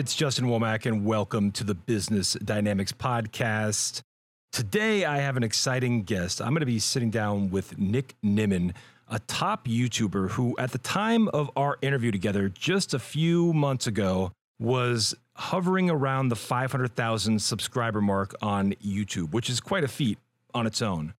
it's Justin Womack, and welcome to the Business Dynamics Podcast. Today, I have an exciting guest. I'm going to be sitting down with Nick Nimmin, a top YouTuber who, at the time of our interview together just a few months ago, was hovering around the 500,000 subscriber mark on YouTube, which is quite a feat on its own.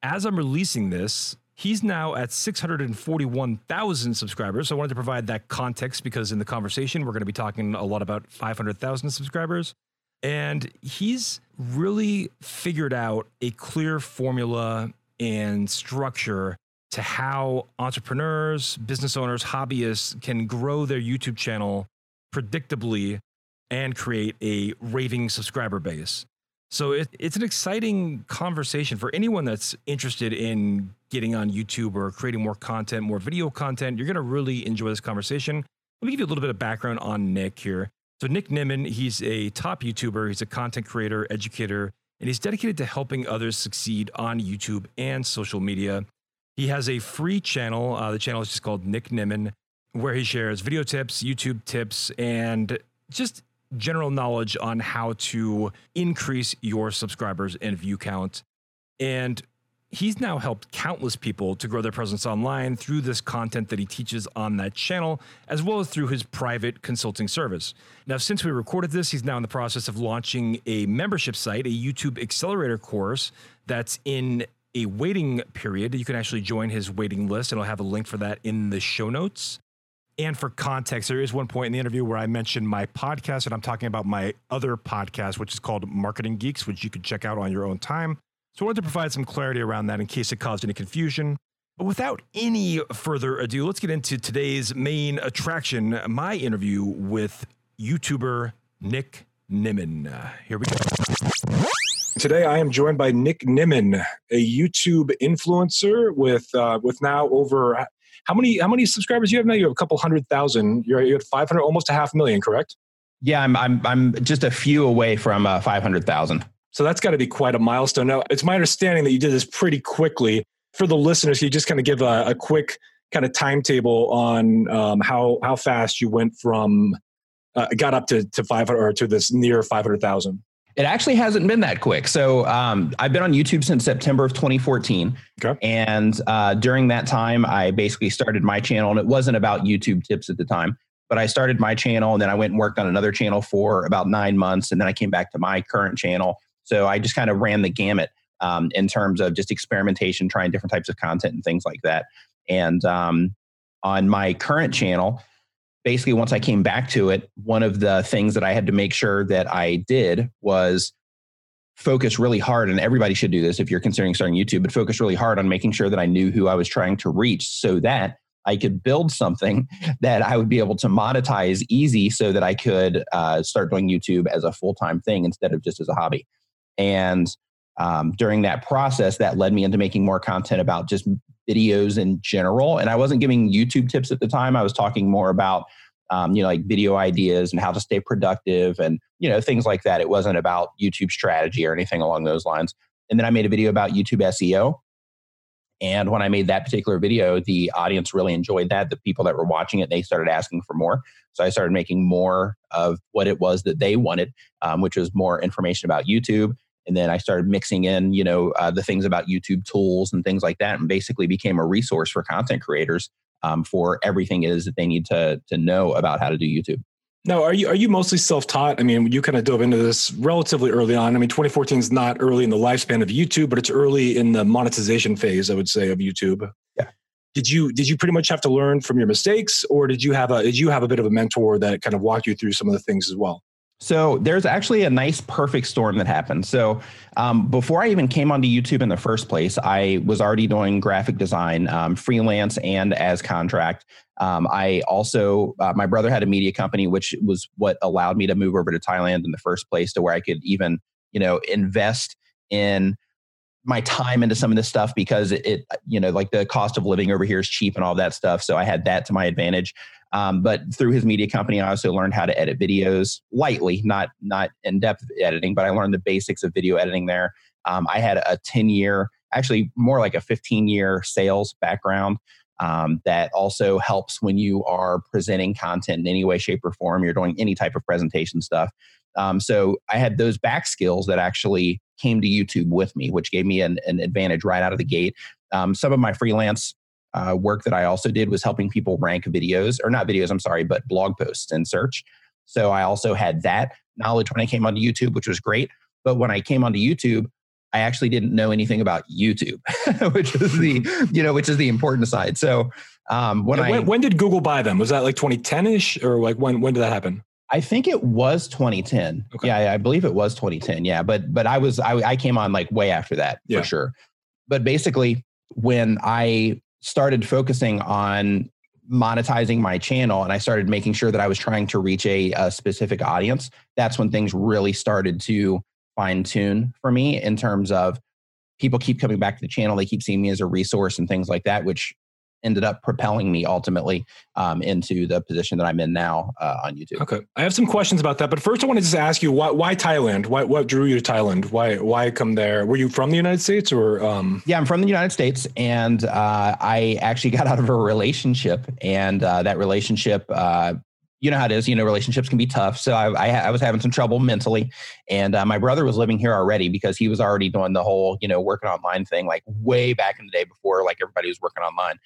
As I'm releasing this, he's now at 641,000 subscribers. So I wanted to provide that context because in the conversation, we're going to be talking a lot about 500,000 subscribers. And he's really figured out a clear formula and structure to how entrepreneurs, business owners, hobbyists can grow their YouTube channel predictably and create a raving subscriber base. So it, it's an exciting conversation for anyone that's interested in getting on YouTube or creating more content, more video content. You're going to really enjoy this conversation. Let me give you a little bit of background on Nick here. So Nick Nimmin, he's a top YouTuber, he's a content creator, educator, and he's dedicated to helping others succeed on YouTube and social media. He has a free channel. Uh, the channel is just called Nick Nimmin, where he shares video tips, YouTube tips, and just general knowledge on how to increase your subscribers and view count. And he's now helped countless people to grow their presence online through this content that he teaches on that channel, as well as through his private consulting service. Now, since we recorded this, he's now in the process of launching a membership site, a YouTube accelerator course that's in a waiting period. You can actually join his waiting list, and I'll have a link for that in the show notes. And for context, there is one point in the interview where I mentioned my podcast, and I'm talking about my other podcast, which is called Marketing Geeks, which you can check out on your own time. So I wanted to provide some clarity around that in case it caused any confusion. But without any further ado, let's get into today's main attraction my interview with YouTuber Nick Nimmin. Uh, here we go. Today, I am joined by Nick Nimmin, a YouTube influencer with uh, with now over how many how many subscribers you have now? You have a couple hundred thousand. You're you at five hundred, almost a half million, correct? Yeah, I'm I'm I'm just a few away from uh, five hundred thousand. So that's got to be quite a milestone. Now, it's my understanding that you did this pretty quickly. For the listeners, can you just kind of give a, a quick kind of timetable on um, how how fast you went from uh, got up to to five hundred or to this near five hundred thousand. It actually hasn't been that quick. So um, I've been on YouTube since September of 2014. Okay. And uh, during that time, I basically started my channel, and it wasn't about YouTube tips at the time. But I started my channel, and then I went and worked on another channel for about nine months, and then I came back to my current channel. So I just kind of ran the gamut um, in terms of just experimentation, trying different types of content and things like that. And um, on my current channel, basically once I came back to it, one of the things that I had to make sure that I did was focus really hard and everybody should do this if you're considering starting YouTube, but focus really hard on making sure that I knew who I was trying to reach so that I could build something that I would be able to monetize easy so that I could uh, start doing YouTube as a full time thing instead of just as a hobby. And um, during that process, that led me into making more content about just videos in general. And I wasn't giving YouTube tips at the time. I was talking more about, um, you know, like video ideas and how to stay productive and, you know, things like that. It wasn't about YouTube strategy or anything along those lines. And then I made a video about YouTube SEO. And when I made that particular video, the audience really enjoyed that. The people that were watching it, they started asking for more. So I started making more of what it was that they wanted, um, which was more information about YouTube and then I started mixing in, you know, uh, the things about YouTube tools and things like that, and basically became a resource for content creators um, for everything it is that they need to to know about how to do YouTube. Now, are you are you mostly self taught? I mean, you kind of dove into this relatively early on. I mean, 2014 is not early in the lifespan of YouTube, but it's early in the monetization phase, I would say, of YouTube. Yeah. Did you did you pretty much have to learn from your mistakes, or did you have a did you have a bit of a mentor that kind of walked you through some of the things as well? So there's actually a nice perfect storm that happened. So um, before I even came onto YouTube in the first place, I was already doing graphic design, um, freelance and as contract. Um, I also, uh, my brother had a media company, which was what allowed me to move over to Thailand in the first place, to where I could even, you know, invest in my time into some of this stuff because it, it, you know, like the cost of living over here is cheap and all that stuff. So I had that to my advantage. Um, but through his media company, I also learned how to edit videos lightly, not not in depth editing, but I learned the basics of video editing there. Um, I had a 10 year, actually more like a 15 year sales background. um, that also helps when you are presenting content in any way, shape, or form. You're doing any type of presentation stuff. Um, so I had those back skills that actually came to YouTube with me, which gave me an, an advantage right out of the gate. Um, some of my freelance uh, work that I also did was helping people rank videos, or not videos, I'm sorry, but blog posts in search. So I also had that knowledge when I came onto YouTube, which was great. But when I came onto YouTube, I actually didn't know anything about YouTube, which is the you know which is the important side. So um, when, when I when did Google buy them? Was that like 2010 ish, or like when when did that happen? I think it was 2010. Okay. Yeah, I believe it was 2010. Yeah, but but I was I, I came on like way after that yeah. for sure. But basically, when I started focusing on monetizing my channel and I started making sure that I was trying to reach a, a specific audience, that's when things really started to fine tune for me in terms of people keep coming back to the channel. They keep seeing me as a resource and things like that, which ended up propelling me ultimately um, into the position that I'm in now uh, on YouTube. Okay, I have some questions about that, but first I want to just ask you why, why Thailand? Why what drew you to Thailand? Why why come there? Were you from the United States or? Um... Yeah, I'm from the United States, and uh, I actually got out of a relationship, and uh, that relationship uh, you know how it is. You know, relationships can be tough. So I, I, I was having some trouble mentally, and uh, my brother was living here already because he was already doing the whole, you know, working online thing like way back in the day before like everybody was working online,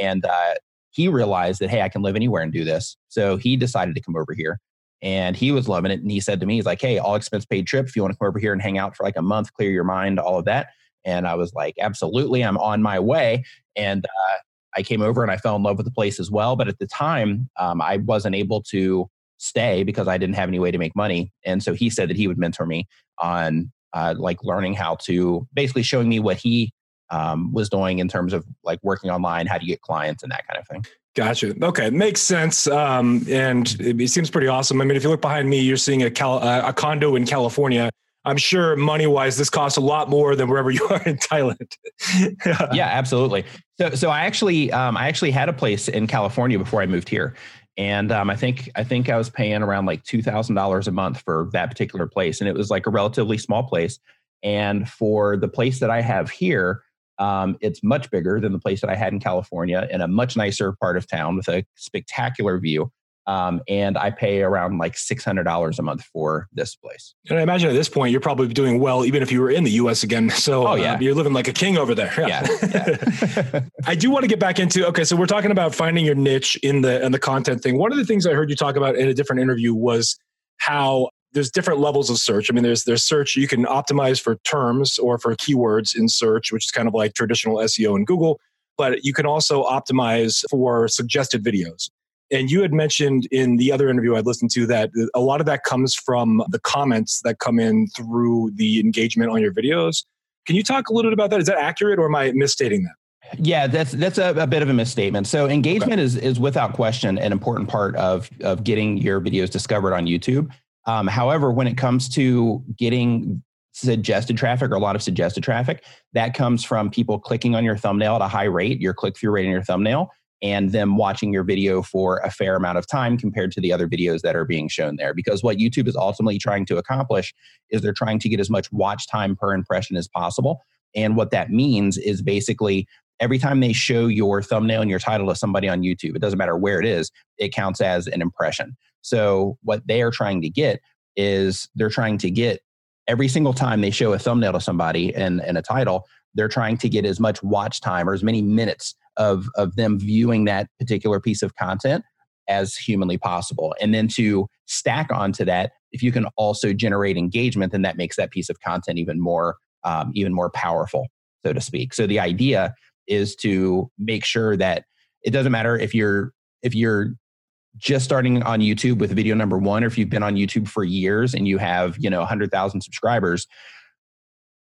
and uh, he realized that hey, I can live anywhere and do this. So he decided to come over here, and he was loving it. And he said to me, he's like, hey, all expense paid trip. If you want to come over here and hang out for like a month, clear your mind, all of that. And I was like, absolutely, I'm on my way. And uh, I came over and I fell in love with the place as well. But at the time, um, I wasn't able to stay because I didn't have any way to make money. And so he said that he would mentor me on uh, like learning how to basically showing me what he um, was doing in terms of like working online, how do you get clients and that kind of thing. Gotcha. Okay, makes sense. Um, and it, it, seems pretty awesome. I mean, if you look behind me, you're seeing a, Cal- a condo in California I'm sure money wise, this costs a lot more than wherever you are in Thailand. yeah, absolutely. So, so I actually, um, I actually had a place in California before I moved here, and um, I think, I think I was paying around like two thousand dollars a month for that particular place, and it was like a relatively small place. And for the place that I have here, um, it's much bigger than the place that I had in California, in a much nicer part of town with a spectacular view. Um, and I pay around like six hundred dollars a month for this place. And I imagine at this point you're probably doing well, even if you were in the U.S. again. So oh, yeah. Uh, you're living like a king over there. Yeah. yeah. I do want to get back into okay. So we're talking about finding your niche in the in the content thing. One of the things I heard you talk about in a different interview was how there's different levels of search. I mean, there's there's search you can optimize for terms or for keywords in search, which is kind of like traditional SEO in Google. But you can also optimize for suggested videos. And you had mentioned in the other interview I'd listened to that a lot of that comes from the comments that come in through the engagement on your videos. Can you talk a little bit about that? Is that accurate or am I misstating that? Yeah, that's that's a, a bit of a misstatement. So engagement okay. is is without question an important part of of getting your videos discovered on YouTube. Um, however, when it comes to getting suggested traffic or a lot of suggested traffic, that comes from people clicking on your thumbnail at a high rate, your click through rate in your thumbnail, and them watching your video for a fair amount of time compared to the other videos that are being shown there. Because what YouTube is ultimately trying to accomplish is they're trying to get as much watch time per impression as possible. And what that means is basically every time they show your thumbnail and your title to somebody on YouTube, it doesn't matter where it is, it counts as an impression. So what they are trying to get is they're trying to get every single time they show a thumbnail to somebody and, and a title, they're trying to get as much watch time or as many minutes of of them viewing that particular piece of content as humanly possible. And then to stack onto that if you can also generate engagement then that makes that piece of content even more um, even more powerful so to speak. So the idea is to make sure that it doesn't matter if you're if you're just starting on youtube with video number one or if you've been on youtube for years and you have you know 100000 subscribers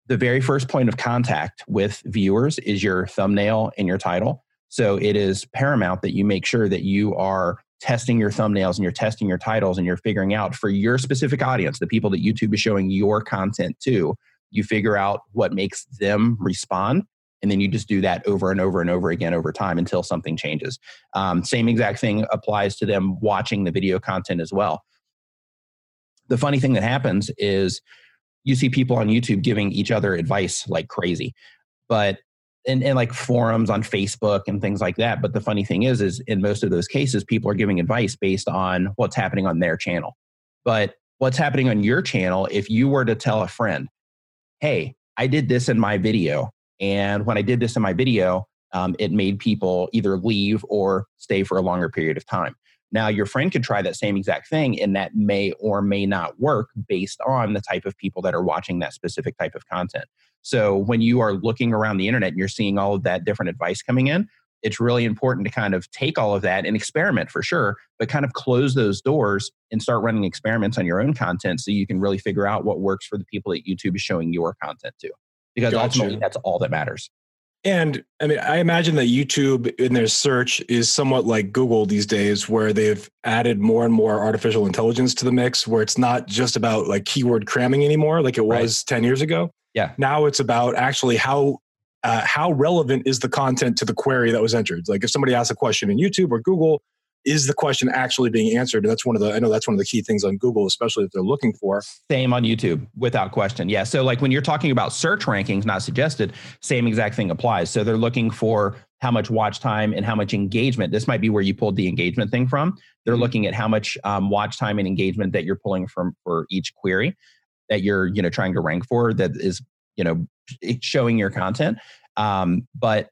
the very first point of contact with viewers is your thumbnail and your title so it is paramount that you make sure that you are testing your thumbnails and you're testing your titles and you're figuring out for your specific audience, the people that YouTube is showing your content to, you figure out what makes them respond. And then you just do that over and over and over again over time until something changes. Um, same exact thing applies to them watching the video content as well. The funny thing that happens is you see people on YouTube giving each other advice like crazy. But and, and like forums on Facebook and things like that. But the funny thing is, is in most of those cases, people are giving advice based on what's happening on their channel. But what's happening on your channel, if you were to tell a friend, hey, I did this in my video. And when I did this in my video, um, it made people either leave or stay for a longer period of time. Now, your friend could try that same exact thing, and that may or may not work based on the type of people that are watching that specific type of content. So, when you are looking around the internet and you're seeing all of that different advice coming in, it's really important to kind of take all of that and experiment for sure, but kind of close those doors and start running experiments on your own content so you can really figure out what works for the people that YouTube is showing your content to. Because gotcha. ultimately, that's all that matters. And I mean, I imagine that YouTube in their search is somewhat like Google these days, where they've added more and more artificial intelligence to the mix, where it's not just about like keyword cramming anymore, like it was right. 10 years ago. Yeah. Now it's about actually how uh, how relevant is the content to the query that was entered. Like if somebody asks a question in YouTube or Google, is the question actually being answered? And that's one of the I know that's one of the key things on Google, especially if they're looking for. Same on YouTube, without question. Yeah. So like when you're talking about search rankings, not suggested, same exact thing applies. So they're looking for how much watch time and how much engagement. This might be where you pulled the engagement thing from. They're mm-hmm. looking at how much um, watch time and engagement that you're pulling from for each query that you're you know trying to rank for that is you know showing your content. Um, but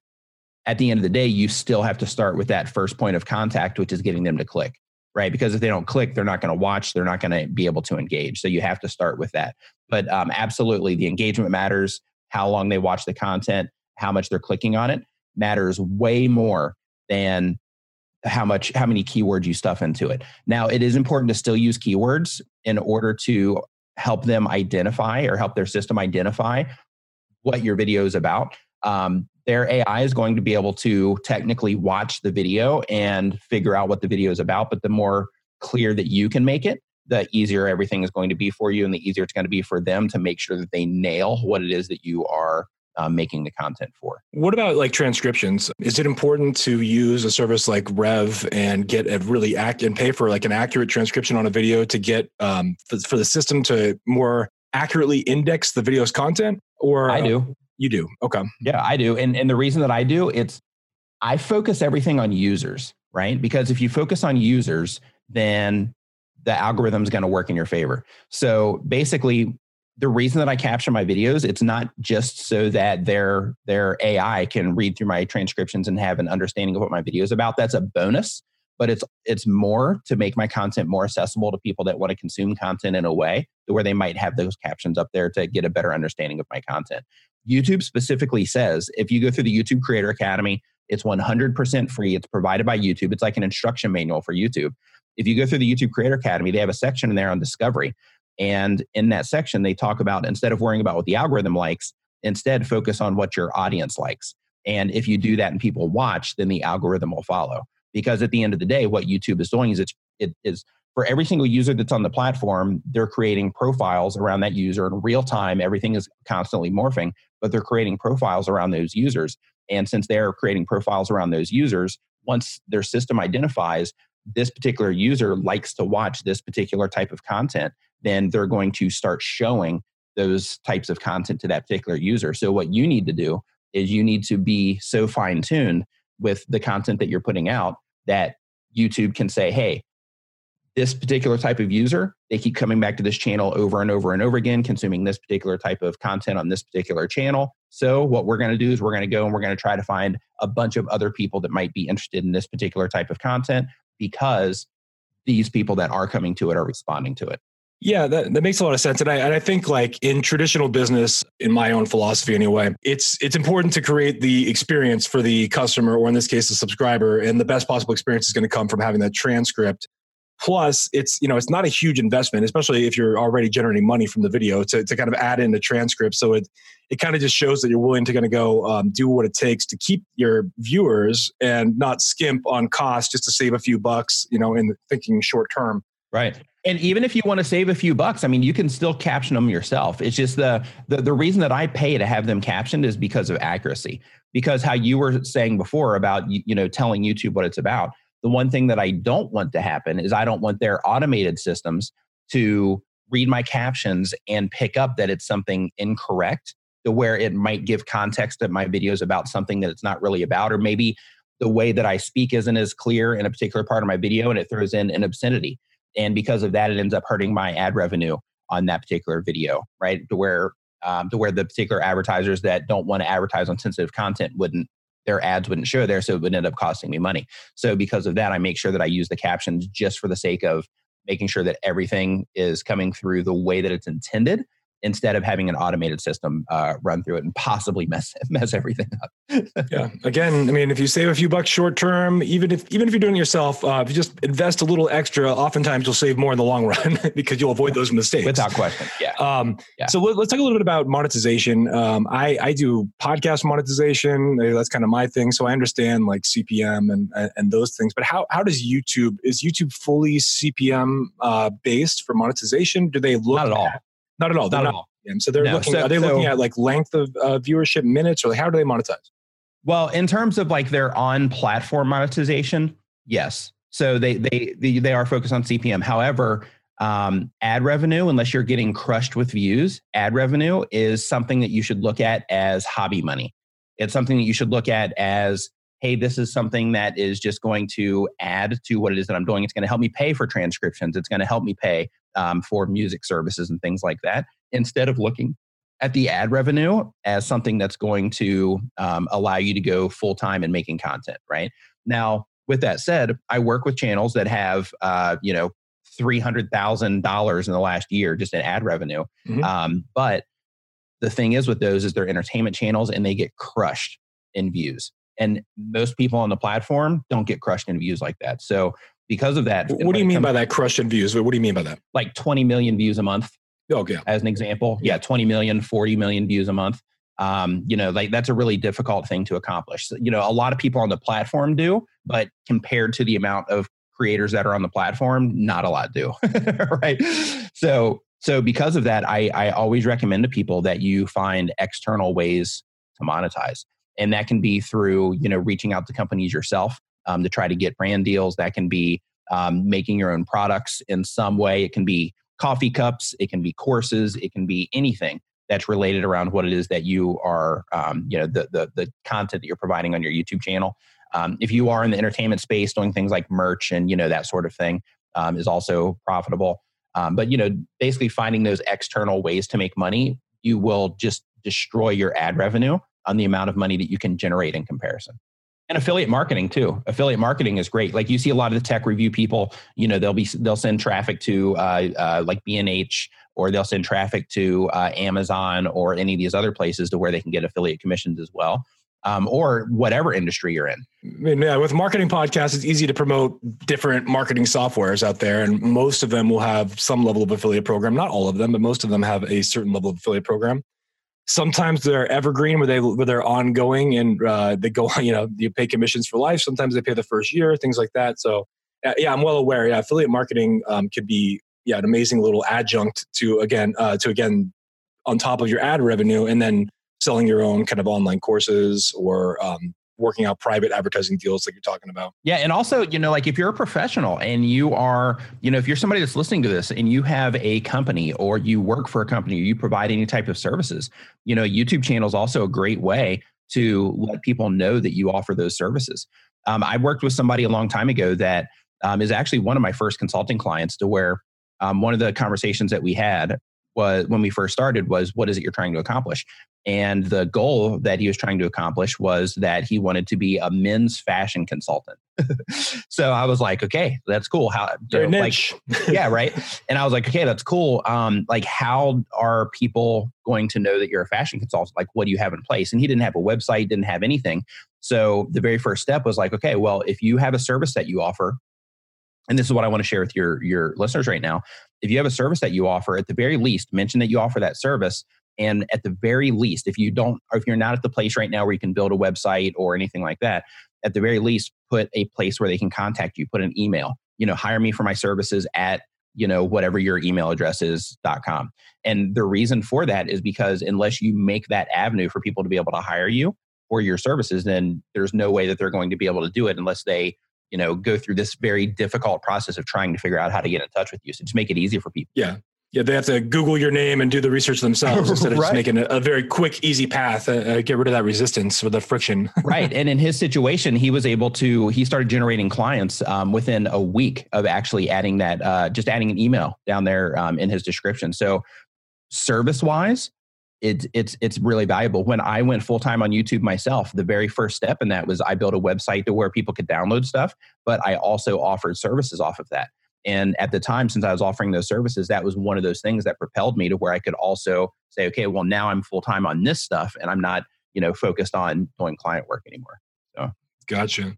at the end of the day, you still have to start with that first point of contact, which is getting them to click, right? Because if they don't click, they're not going to watch, they're not going to be able to engage. So you have to start with that. But um, absolutely, the engagement matters. How long they watch the content, how much they're clicking on it matters way more than how much how many keywords you stuff into it now it is important to still use keywords in order to help them identify or help their system identify what your video is about um, their AI is going to be able to technically watch the video and figure out what the video is about. But the more clear that you can make it, the easier everything is going to be for you, and the easier it's going to be for them to make sure that they nail what it is that you are uh, making the content for. What about like transcriptions? Is it important to use a service like Rev and get a really act and pay for like an accurate transcription on a video to get um, for, for the system to more accurately index the video's content? Or I do. You do. Okay. Yeah, I do. And and the reason that I do, it's I focus everything on users, right? Because if you focus on users, then the algorithm is going to work in your favor. So basically, the reason that I capture my videos, it's not just so that their their AI can read through my transcriptions and have an understanding of what my video is about. That's a bonus, but it's it's more to make my content more accessible to people that want to consume content in a way where they might have those captions up there to get a better understanding of my content. YouTube specifically says if you go through the YouTube Creator Academy, it's 100% free. It's provided by YouTube. It's like an instruction manual for YouTube. If you go through the YouTube Creator Academy, they have a section in there on discovery. And in that section, they talk about instead of worrying about what the algorithm likes, instead focus on what your audience likes. And if you do that and people watch, then the algorithm will follow. Because at the end of the day, what YouTube is doing is it's, it is for every single user that's on the platform, they're creating profiles around that user in real time. Everything is constantly morphing, but they're creating profiles around those users. And since they're creating profiles around those users, once their system identifies this particular user likes to watch this particular type of content, then they're going to start showing those types of content to that particular user. So, what you need to do is you need to be so fine tuned with the content that you're putting out that YouTube can say, hey, this particular type of user, they keep coming back to this channel over and over and over again, consuming this particular type of content on this particular channel. So, what we're going to do is we're going to go and we're going to try to find a bunch of other people that might be interested in this particular type of content because these people that are coming to it are responding to it. Yeah, that, that makes a lot of sense. And I, and I think like in traditional business, in my own philosophy anyway, it's it's important to create the experience for the customer, or in this case, the subscriber. And the best possible experience is going to come from having that transcript Plus, it's you know it's not a huge investment, especially if you're already generating money from the video to, to kind of add in the transcript. So it it kind of just shows that you're willing to kind of go um, do what it takes to keep your viewers and not skimp on cost just to save a few bucks. You know, in thinking short term. Right. And even if you want to save a few bucks, I mean, you can still caption them yourself. It's just the, the the reason that I pay to have them captioned is because of accuracy. Because how you were saying before about you know telling YouTube what it's about the one thing that I don't want to happen is I don't want their automated systems to read my captions and pick up that it's something incorrect to where it might give context to my videos about something that it's not really about, or maybe the way that I speak isn't as clear in a particular part of my video and it throws in an obscenity. And because of that, it ends up hurting my ad revenue on that particular video, right? To where um, to where the particular advertisers that don't want to advertise on sensitive content wouldn't their ads wouldn't show there, so it would end up costing me money. So because of that, I make sure that I use the captions just for the sake of making sure that everything is coming through the way that it's intended instead of having an automated system uh, run through it and possibly mess mess everything up. yeah. Again, I mean, if you save a few bucks short term, even if even if you're doing it yourself, uh, if you just invest a little extra, oftentimes you'll save more in the long run because you'll avoid those mistakes. Without question. Yeah. Um, yeah. So let, us talk a little bit about monetization. Um, I I do podcast monetization. That's kind of my thing. So I understand like CPM and and those things. But how how does YouTube is YouTube fully CPM uh, based for monetization? Do they look not at all? Not at all. They're not, not at all. So they're no. looking. So, are they so, looking at like length of uh, viewership minutes, or like how do they monetize? Well, in terms of like their on-platform monetization, yes. So they they they, they are focused on CPM. However, um, ad revenue, unless you're getting crushed with views, ad revenue is something that you should look at as hobby money. It's something that you should look at as hey, this is something that is just going to add to what it is that I'm doing. It's going to help me pay for transcriptions. It's going to help me pay um, for music services and things like that, instead of looking at the ad revenue as something that's going to um, allow you to go full time in making content, right? Now, with that said, I work with channels that have, uh, you know, $300,000 in the last year just in ad revenue. Mm-hmm. Um, but the thing is with those is they're entertainment channels and they get crushed in views. And most people on the platform don't get crushed in views like that. So because of that. What do you mean by that crush in views? What do you mean by that? Like 20 million views a month. Okay. As an example. Yeah, 20 million, 40 million views a month. Um, you know, like that's a really difficult thing to accomplish. So, you know, a lot of people on the platform do, but compared to the amount of creators that are on the platform, not a lot do. right. So so because of that, I, I always recommend to people that you find external ways to monetize. And that can be through, you know, reaching out to companies yourself um, to try to get brand deals. That can be um, making your own products in some way. It can be coffee cups. It can be courses. It can be anything that's related around what it is that you are, um, you know, the, the, the content that you're providing on your YouTube channel. Um, if you are in the entertainment space, doing things like merch and you know that sort of thing um, is also profitable. Um, but you know, basically finding those external ways to make money, you will just destroy your ad revenue on the amount of money that you can generate in comparison and affiliate marketing too affiliate marketing is great like you see a lot of the tech review people you know they'll be they'll send traffic to uh, uh, like b&h or they'll send traffic to uh, amazon or any of these other places to where they can get affiliate commissions as well um, or whatever industry you're in. I mean, yeah, with marketing podcasts, it's easy to promote different marketing softwares out there, and most of them will have some level of affiliate program. Not all of them, but most of them have a certain level of affiliate program sometimes they're evergreen where they where they're ongoing and uh, they go you know you pay commissions for life. Sometimes they pay the first year things like that. So yeah i'm well aware. Yeah affiliate marketing um, could be yeah an amazing little adjunct to again uh, to again on top of your ad revenue and then selling your own kind of online courses or um, working out private advertising deals like you're talking about. Yeah. And also, you know, like if you're a professional and you are, you know, if you're somebody that's listening to this and you have a company or you work for a company or you provide any type of services, you know, YouTube channel is also a great way to let people know that you offer those services. Um, I worked with somebody a long time ago that um, is actually one of my first consulting clients to where um, one of the conversations that we had was when we first started was what is it you're trying to accomplish and the goal that he was trying to accomplish was that he wanted to be a men's fashion consultant. so I was like, okay, that's cool. How Very know, niche. like, yeah, right. And I was like, okay, that's cool. Um, like, how are people going to know that you're a fashion consultant? Like, what do you have in place? And he didn't have a website, didn't have anything. So the very first step was like, okay, well, if you have a service that you offer, and this is what I want to share with your your listeners right now. If you have a service that you offer, at the very least, mention that you offer that service and at the very least, if you don't, or if you're not at the place right now where you can build a website or anything like that, at the very least, put a place where they can contact you, put an email, you know, hire me for my services at, you know, whatever your email address is dot com. And the reason for that is because unless you make that avenue for people to be able to hire you for your services, then there's no way that they're going to be able to do it unless they you know go through this very difficult process of trying to figure out how to get in touch with you so just make it easy for people yeah yeah, they have to Google your name and do the research themselves instead of right. just making a, a, very quick, easy path. Uh, uh, get rid of that resistance or the friction. right, and in his situation, he was able to. He started generating clients um, within a week of actually adding that, uh, just adding an email down there um, in his description. So, service wise, it's it's it's really valuable. When I went full time on YouTube myself, the very first step in that was I built a website to where people could download stuff, but I also offered services off of that. And at the time, since I was offering those services, that was one of those things that propelled me to where I could also say, okay, well, now I'm full time on this stuff and I'm not, you know, focused on doing client work anymore. So, gotcha.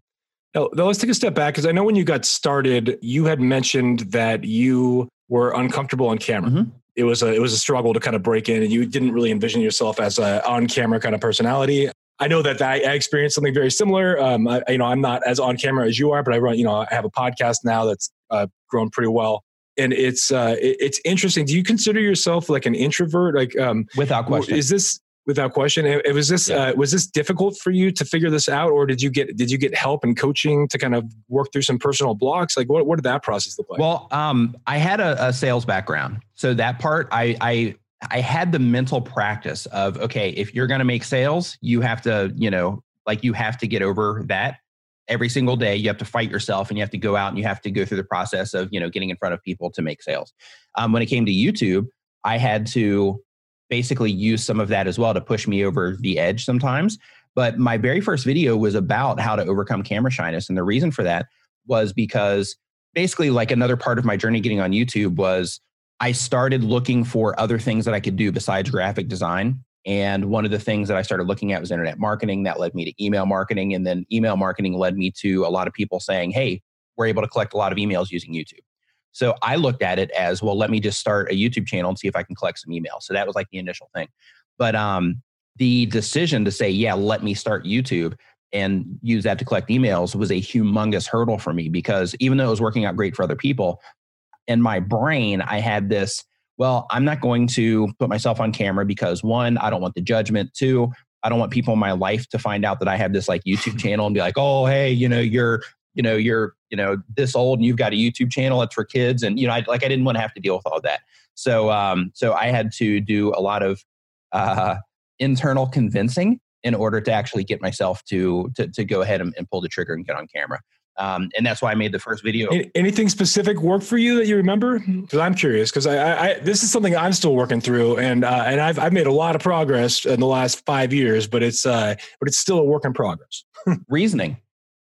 Now, now let's take a step back because I know when you got started, you had mentioned that you were uncomfortable on camera. Mm-hmm. It was a it was a struggle to kind of break in, and you didn't really envision yourself as a on camera kind of personality. I know that I, I experienced something very similar. Um, I, you know, I'm not as on camera as you are, but I run, you know, I have a podcast now that's uh, grown pretty well. And it's uh, it, it's interesting. Do you consider yourself like an introvert? Like, um, without question, is this without question? It, it was this yeah. uh, was this difficult for you to figure this out, or did you get did you get help and coaching to kind of work through some personal blocks? Like, what what did that process look like? Well, um, I had a, a sales background, so that part I I I had the mental practice of okay, if you're going to make sales, you have to, you know, like you have to get over that every single day. You have to fight yourself and you have to go out and you have to go through the process of, you know, getting in front of people to make sales. Um, when it came to YouTube, I had to basically use some of that as well to push me over the edge sometimes. But my very first video was about how to overcome camera shyness. And the reason for that was because basically, like another part of my journey getting on YouTube was I started looking for other things that I could do besides graphic design. And one of the things that I started looking at was internet marketing. That led me to email marketing. And then email marketing led me to a lot of people saying, hey, we're able to collect a lot of emails using YouTube. So I looked at it as well, let me just start a YouTube channel and see if I can collect some emails. So that was like the initial thing. But um, the decision to say, yeah, let me start YouTube and use that to collect emails was a humongous hurdle for me because even though it was working out great for other people, in my brain, I had this, well, I'm not going to put myself on camera because one, I don't want the judgment. Two, I don't want people in my life to find out that I have this like YouTube channel and be like, oh, hey, you know, you're, you know, you're, you know, this old and you've got a YouTube channel that's for kids. And, you know, I, like I didn't want to have to deal with all that. So, um, so I had to do a lot of uh, internal convincing in order to actually get myself to, to, to go ahead and, and pull the trigger and get on camera. Um, and that's why I made the first video. Anything specific work for you that you remember? Because I'm curious. Because I, I, this is something I'm still working through, and uh, and I've I've made a lot of progress in the last five years, but it's uh, but it's still a work in progress. Reasoning,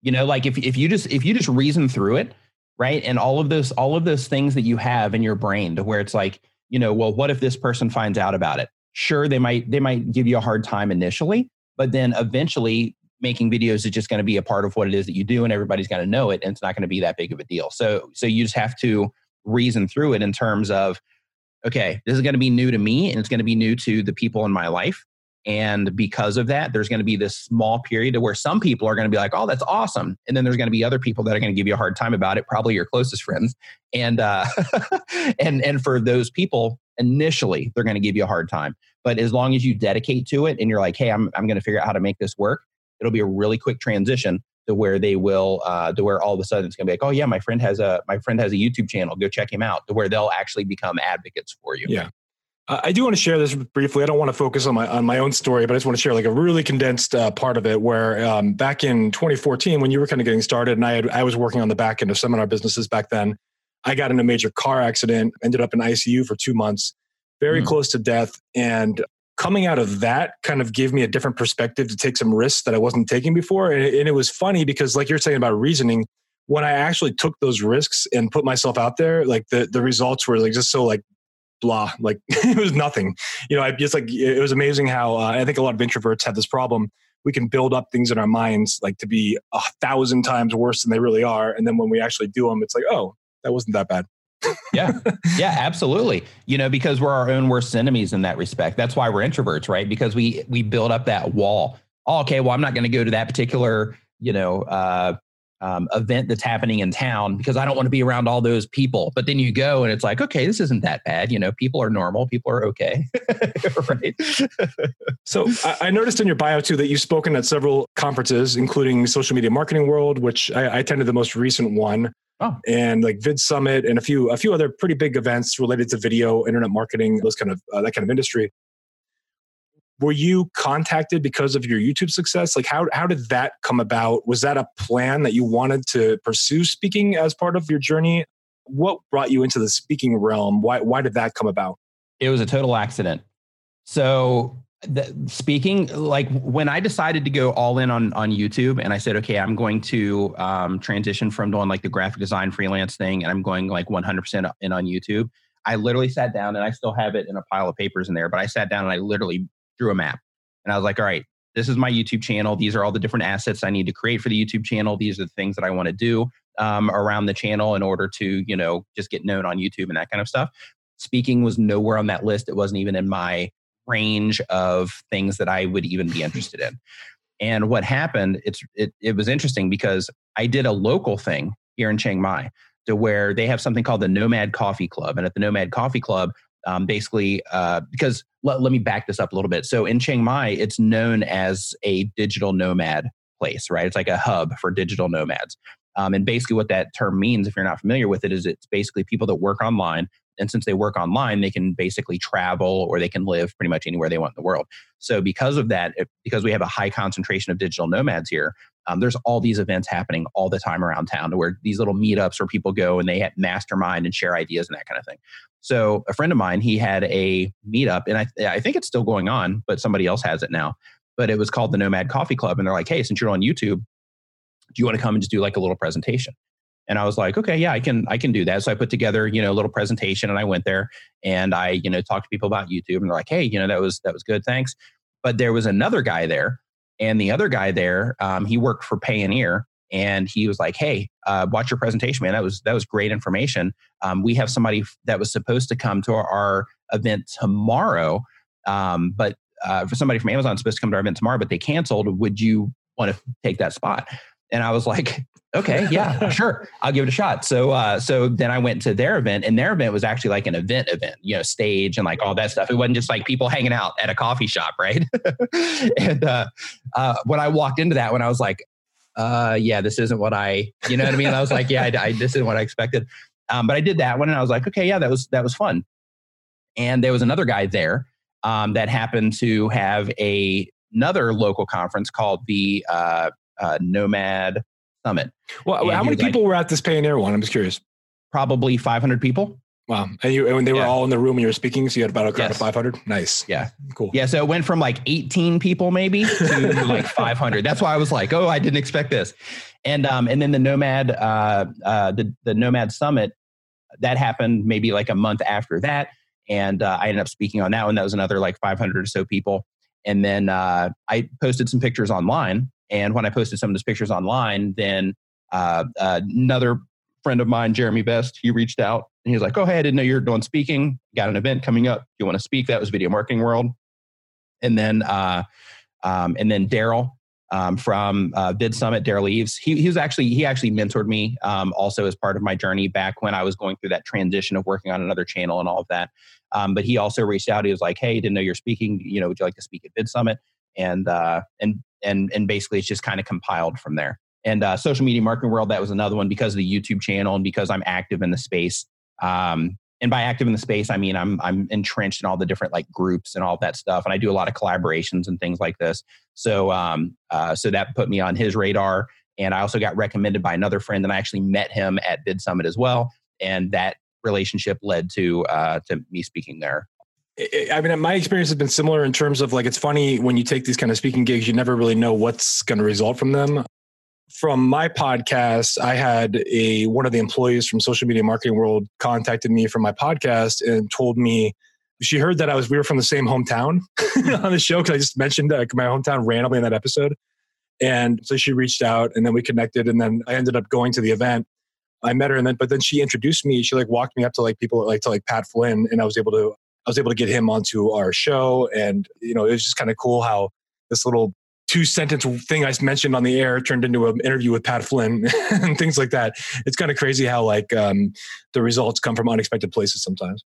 you know, like if if you just if you just reason through it, right, and all of those all of those things that you have in your brain, to where it's like, you know, well, what if this person finds out about it? Sure, they might they might give you a hard time initially, but then eventually making videos is just going to be a part of what it is that you do and everybody's going to know it and it's not going to be that big of a deal so so you just have to reason through it in terms of okay this is going to be new to me and it's going to be new to the people in my life and because of that there's going to be this small period to where some people are going to be like oh that's awesome. And then there's going to be other people that are going to give you a hard time about it probably your closest friends. And uh and and for those people initially they're going to give you a hard time. But as long as you dedicate to it and you're like hey i'm, I'm going to figure out how to make this work it'll be a really quick transition to where they will uh, to where all of a sudden it's going to be like oh yeah my friend has a my friend has a youtube channel. Go check him out to where they'll actually become advocates for you. Yeah I do want to share this briefly. I don't want to focus on my on my own story, but I just want to share like a really condensed uh, part of it. Where um, back in 2014, when you were kind of getting started, and I had, I was working on the back end of seminar businesses back then, I got in a major car accident, ended up in ICU for two months, very mm. close to death, and coming out of that kind of gave me a different perspective to take some risks that I wasn't taking before. And it, and it was funny because, like you're saying about reasoning, when I actually took those risks and put myself out there, like the the results were like just so like blah, like it was nothing. You know, I just like it was amazing how uh, I think a lot of introverts have this problem. We can build up things in our minds like to be a thousand times worse than they really are, and then when we actually do them, it's like, oh, that wasn't that bad yeah. Yeah, absolutely. You know, because we're our own worst enemies in that respect. That's why we're introverts, right? Because we we build up that wall. Oh, okay, well, I'm not going to go to that particular, you know, uh, um, event that's happening in town because I don't want to be around all those people. But then you go and it's like, okay, this isn't that bad. You know, people are normal. People are okay. right. so I, I, noticed in your bio too that you've spoken at several conferences, including Social Media Marketing World, which I, I attended the most recent one. oh. and like Vid Summit and a few a few other pretty big events related to video, internet marketing, those kind of uh, that kind of industry. Were you contacted because of your YouTube success? Like how how did that come about? Was that a plan that you wanted to pursue speaking as part of your journey? What brought you into the speaking realm? Why why did that come about? It was a total accident. So the, speaking like when I decided to go all in on on YouTube and I said, okay, I'm going to um, transition from doing like the graphic design freelance thing and I'm going like 100% in on YouTube. I literally sat down and I still have it in a pile of papers in there, but I sat down and I literally drew a map and I was like, all right, this is my YouTube channel. These are all the different assets I need to create for the YouTube channel. These are the things that I want to do um, around the channel in order to, you know, just get known on YouTube and that kind of stuff. Speaking was nowhere on that list. It wasn't even in my range of things that I would even be interested in. And what happened, it's it, it was interesting because I did a local thing here in Chiang Mai to where they have something called the Nomad Coffee Club. And at the Nomad Coffee Club, um, basically, uh, because let, let me back this up a little bit. So in Chiang Mai, it's known as a digital nomad place, right? It's like a hub for digital nomads. Um, and basically, what that term means, if you're not familiar with it, is it's basically people that work online and since they work online, they can basically travel or they can live pretty much anywhere they want in the world. So, because of that, because we have a high concentration of digital nomads here, um, there's all these events happening all the time around town to where these little meetups where people go and they mastermind and share ideas and that kind of thing. So, a friend of mine, he had a meetup, and I, I think it's still going on, but somebody else has it now. But it was called the Nomad Coffee Club. And they're like, hey, since you're on YouTube, do you want to come and just do like a little presentation? and I was like, okay, yeah, I can I can do that. So I put together, you know, a little presentation and I went there and I, you know, talked to people about YouTube and they're like, hey, you know, that was that was good, thanks. But there was another guy there, and the other guy there, um, he worked for Payoneer, and he was like, hey, uh, watch your presentation, man. That was that was great information. Um, we have somebody that was supposed to come to our, our event tomorrow, um, but uh, for somebody from Amazon supposed to come to our event tomorrow, but they canceled. Would you want to take that spot? And I was like, okay, yeah, sure, I'll give it a shot. So, uh, so then I went to their event, and their event was actually like an event event, you know, stage and like all that stuff. It wasn't just like people hanging out at a coffee shop, right? and uh, uh, when I walked into that, when I was like, uh, yeah, this isn't what I, you know what I mean? I was like, yeah, I, I, this isn't what I expected. Um, but I did that one, and I was like, okay, yeah, that was that was fun. And there was another guy there um, that happened to have a another local conference called the uh, uh, Nomad Summit. Well, and how many people like, were at this Payoneer one? I'm just curious. Probably 500 people. Wow. And you and they were yeah. all in the room and you were speaking, so you had about a crowd yes. of 500. Nice. Yeah. Cool. Yeah. So it went from like 18 people maybe to like 500. That's why I was like, oh, I didn't expect this. And um and then the Nomad uh uh the the Nomad Summit that happened maybe like a month after that, and uh, I ended up speaking on that one. That was another like 500 or so people. And then uh, I posted some pictures online and when I posted some of those pictures online, then uh, another friend of mine, Jeremy Vest, he reached out and he was like, "Oh, hey, I didn't know you're doing speaking. Got an event coming up. You want to speak?" That was Video Marketing World. And then, uh, um, and then Derral um, from uh, Vid Summit, Derral Eves. He, he was actually he actually mentored me um, also as part of my journey back when I was going through that transition of working on another channel and all of that. Um, but he also reached out. He was like, "Hey, didn't know you're speaking. You know, would you like to speak at Vid Summit?" And uh, and and and basically it's just kind of compiled from there. And uh, social media marketing world, that was another one because of the YouTube channel and because I'm active in the space. Um, and by active in the space, I mean I'm I'm entrenched in all the different like groups and all that stuff, and I do a lot of collaborations and things like this. So um, uh, so that put me on his radar, and I also got recommended by another friend, and I actually met him at Vid Summit as well, and that relationship led to uh, to me speaking there I mean, my experience has been similar in terms of like, it's funny when you take these kind of speaking gigs, you never really know what's going to result from them. From my podcast, I had a one of the employees from social media marketing world contacted me from my podcast and told me she heard that I was we were from the same hometown on the show because I just mentioned uh, my hometown randomly in that episode, and so she reached out and then we connected and then I ended up going to the event. I met her and then but then she introduced me. She like walked me up to like people like to like Pat Flynn and I was able to I was able to get him onto our show. And, you know, it was just kind of cool how this little two sentence thing I mentioned on the air turned into an interview with Pat Flynn and things like that. It's kind of crazy how like um, the results come from unexpected places sometimes.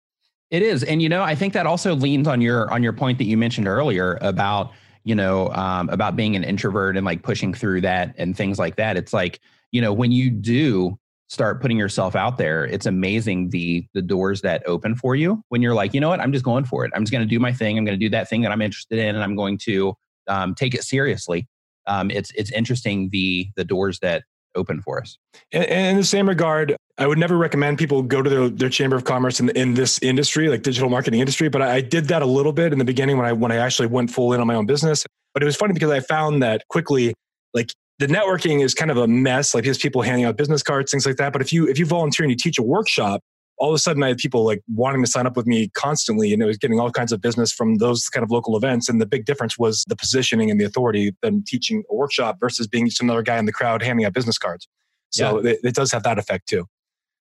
It is. And, you know, I think that also leans on your, on your point that you mentioned earlier about, you know, um, about being an introvert and like pushing through that and things like that. It's like, you know, when you do start putting yourself out there, it's amazing the the doors that open for you when you're like, you know what, I'm just going for it. I'm just going to do my thing. I'm going to do that thing that I'm interested in, and I'm going to um, take it seriously. Um, it's it's interesting the the doors that open for us. And, in the same regard, I would never recommend people go to their, their chamber of commerce in, in this industry, like digital marketing industry. But I, I did that a little bit in the beginning when I when I actually went full in on my own business. But it was funny because I found that quickly, like the networking is kind of a mess. Like there's people handing out business cards, things like that. But if you if you volunteer and you teach a workshop, all of a sudden I had people like wanting to sign up with me constantly, and it was getting all kinds of business from those kind of local events. And the big difference was the positioning and the authority than teaching a workshop versus being just another guy in the crowd handing out business cards. So yeah. it, it does have that effect too.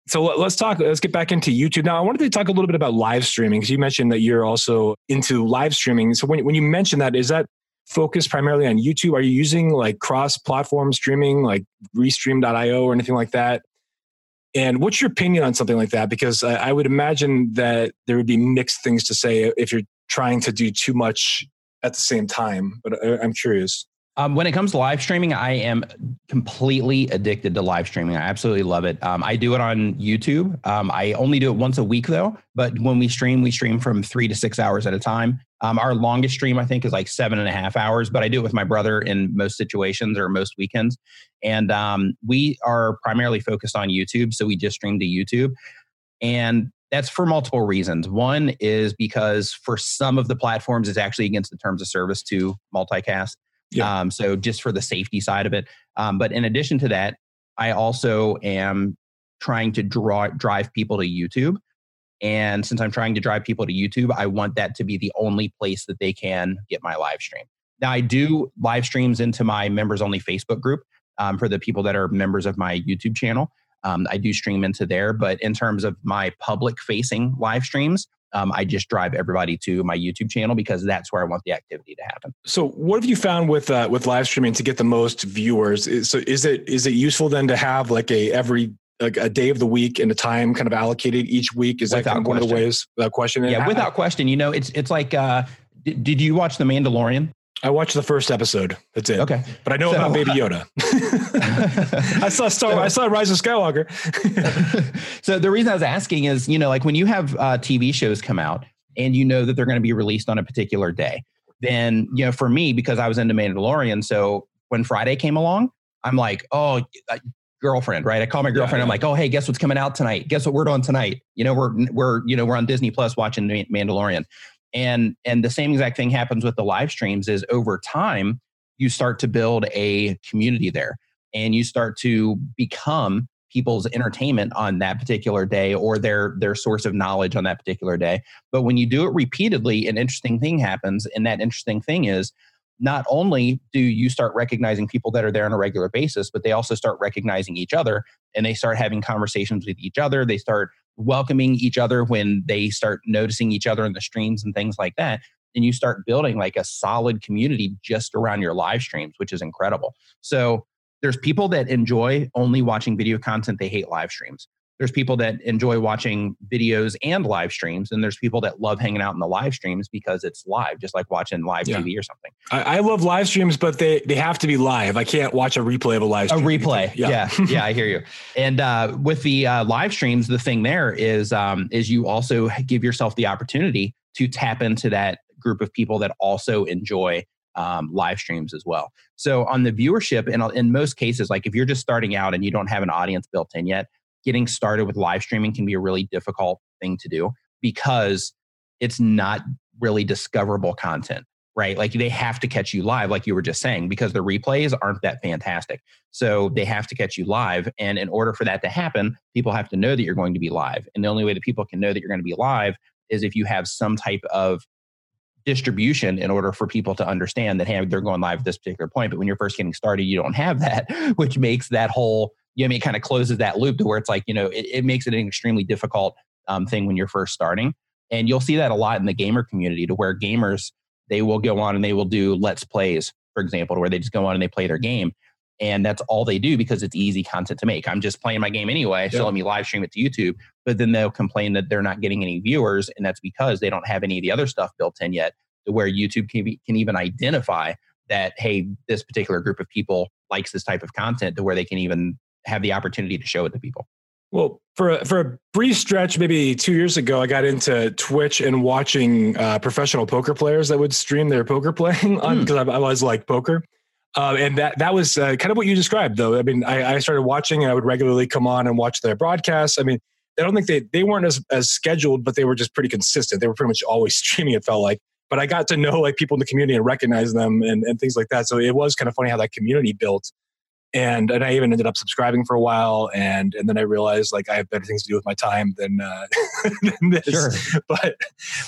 So let's talk. Let's get back into YouTube now. I wanted to talk a little bit about live streaming because you mentioned that you're also into live streaming. So when when you mentioned that, is that focused primarily on YouTube? Are you using like cross-platform streaming, like Restream.io or anything like that? And what's your opinion on something like that? Because I, I would imagine that there would be mixed things to say if you're trying to do too much at the same time. But I, I'm curious. Um, when it comes to live streaming, I am completely addicted to live streaming. I absolutely love it. Um, I do it on YouTube. Um, I only do it once a week though. But when we stream, we stream from three to six hours at a time. Um, our longest stream, I think, is like seven and a half hours. But I do it with my brother in most situations or most weekends. And um, we are primarily focused on YouTube, so we just stream to YouTube. And that's for multiple reasons. One is because for some of the platforms, it's actually against the terms of service to multicast. Yeah. Um, so just for the safety side of it. Um, but in addition to that, I also am trying to draw drive people to YouTube. And since I'm trying to drive people to YouTube, I want that to be the only place that they can get my live stream. Now I do live streams into my members only Facebook group um, for the people that are members of my YouTube channel. Um, I do stream into there, but in terms of my public facing live streams, um, I just drive everybody to my YouTube channel because that's where I want the activity to happen. So, what have you found with uh, with live streaming to get the most viewers? So, is it is it useful then to have like a every like a day of the week and a time kind of allocated each week? Is without that one of the ways? Without question. Yeah, without question. You know, it's it's like. Uh, did, did you watch The Mandalorian? I watched the first episode. That's it. Okay, but I know so, about Baby Yoda. I saw Star. So, I saw Rise of Skywalker. so the reason I was asking is, you know, like when you have uh, TV shows come out and you know that they're going to be released on a particular day, then you know, for me, because I was into Mandalorian, so when Friday came along, I'm like, oh, girlfriend, right? I call my girlfriend. Yeah, yeah. I'm like, oh, hey, guess what's coming out tonight? Guess what we're doing tonight? You know, we're we're you know we're on Disney Plus watching Mandalorian and and the same exact thing happens with the live streams is over time you start to build a community there and you start to become people's entertainment on that particular day or their their source of knowledge on that particular day but when you do it repeatedly an interesting thing happens and that interesting thing is not only do you start recognizing people that are there on a regular basis but they also start recognizing each other and they start having conversations with each other. They start welcoming each other when they start noticing each other in the streams and things like that and you start building like a solid community just around your live streams which is incredible. So there's people that enjoy only watching video content. They hate live streams there's people that enjoy watching videos and live streams and there's people that love hanging out in the live streams because it's live just like watching live yeah. tv or something. I, I, love live streams but they they have to be live. I can't watch a replay of a live stream. a replay. Yeah. Yeah, yeah i hear you. And uh, with the uh, live streams the thing there is um, is you also give yourself the opportunity to tap into that group of people that also enjoy um, live streams as well. So on the viewership, in, in most cases, like if you're just starting out and you don't have an audience built in yet, getting started with live streaming can be a really difficult thing to do because it's not really discoverable content right? Like they have to catch you live like you were just saying because the replays aren't that fantastic. So they have to catch you live and in order for that to happen people have to know that you're going to be live and the only way that people can know that you're going to be live is if you have some type of distribution in order for people to understand that hey they're going live at this particular point but when you're first getting started you don't have that which makes that whole you know, it kind of closes that loop to where it's like, you know, it, it makes it an extremely difficult um, thing when you're first starting. And you'll see that a lot in the gamer community to where gamers, they will go on and they will do let's plays, for example, where they just go on and they play their game. And that's all they do because it's easy content to make. I'm just playing my game anyway, so let me live stream it to YouTube. But then they'll complain that they're not getting any viewers. And that's because they don't have any of the other stuff built in yet to where YouTube can, be, can even identify that, hey, this particular group of people likes this type of content to where they can even have the opportunity to show it to people. Well, for a, for a brief stretch, maybe two years ago, I got into Twitch and watching uh, professional poker players that would stream their poker playing on because mm. I, I was like poker. Uh, and that that was uh, kind of what you described, though. I mean, I, I, started watching, and I would regularly come on and watch their broadcasts. I mean, I don't think they they weren't as as scheduled, but they were just pretty consistent. They were pretty much always streaming. It felt like, but I got to know like people in the community and recognize them and and things like that. So it was kind of funny how that community built. And and I even ended up subscribing for a while, and and then I realized like I have better things to do with my time than, uh, than this. Sure. But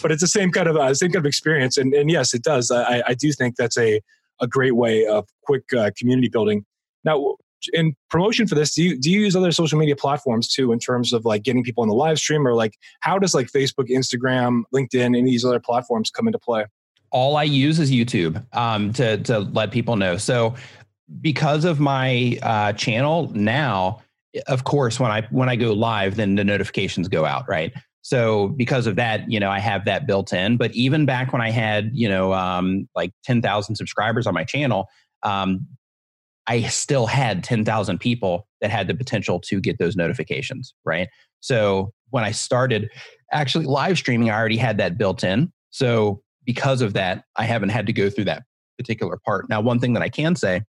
but it's the same kind of uh, same kind of experience, and and yes, it does. I I do think that's a a great way of quick uh, community building. Now, in promotion for this, do you do you use other social media platforms too in terms of like getting people on the live stream or like how does like Facebook, Instagram, LinkedIn, any of these other platforms come into play? All I use is YouTube um, to to let people know. So because of my uh, channel now, of course, when I when I go live, then the notifications go out, right? So because of that, you know, I have that built in. But even back when I had, you know, um, like 10,000 subscribers on my channel, um, I still had 10,000 people that had the potential to get those notifications, right? So when I started actually live streaming, I already had that built in. So because of that, I haven't had to go through that particular part. Now, one thing that I can say,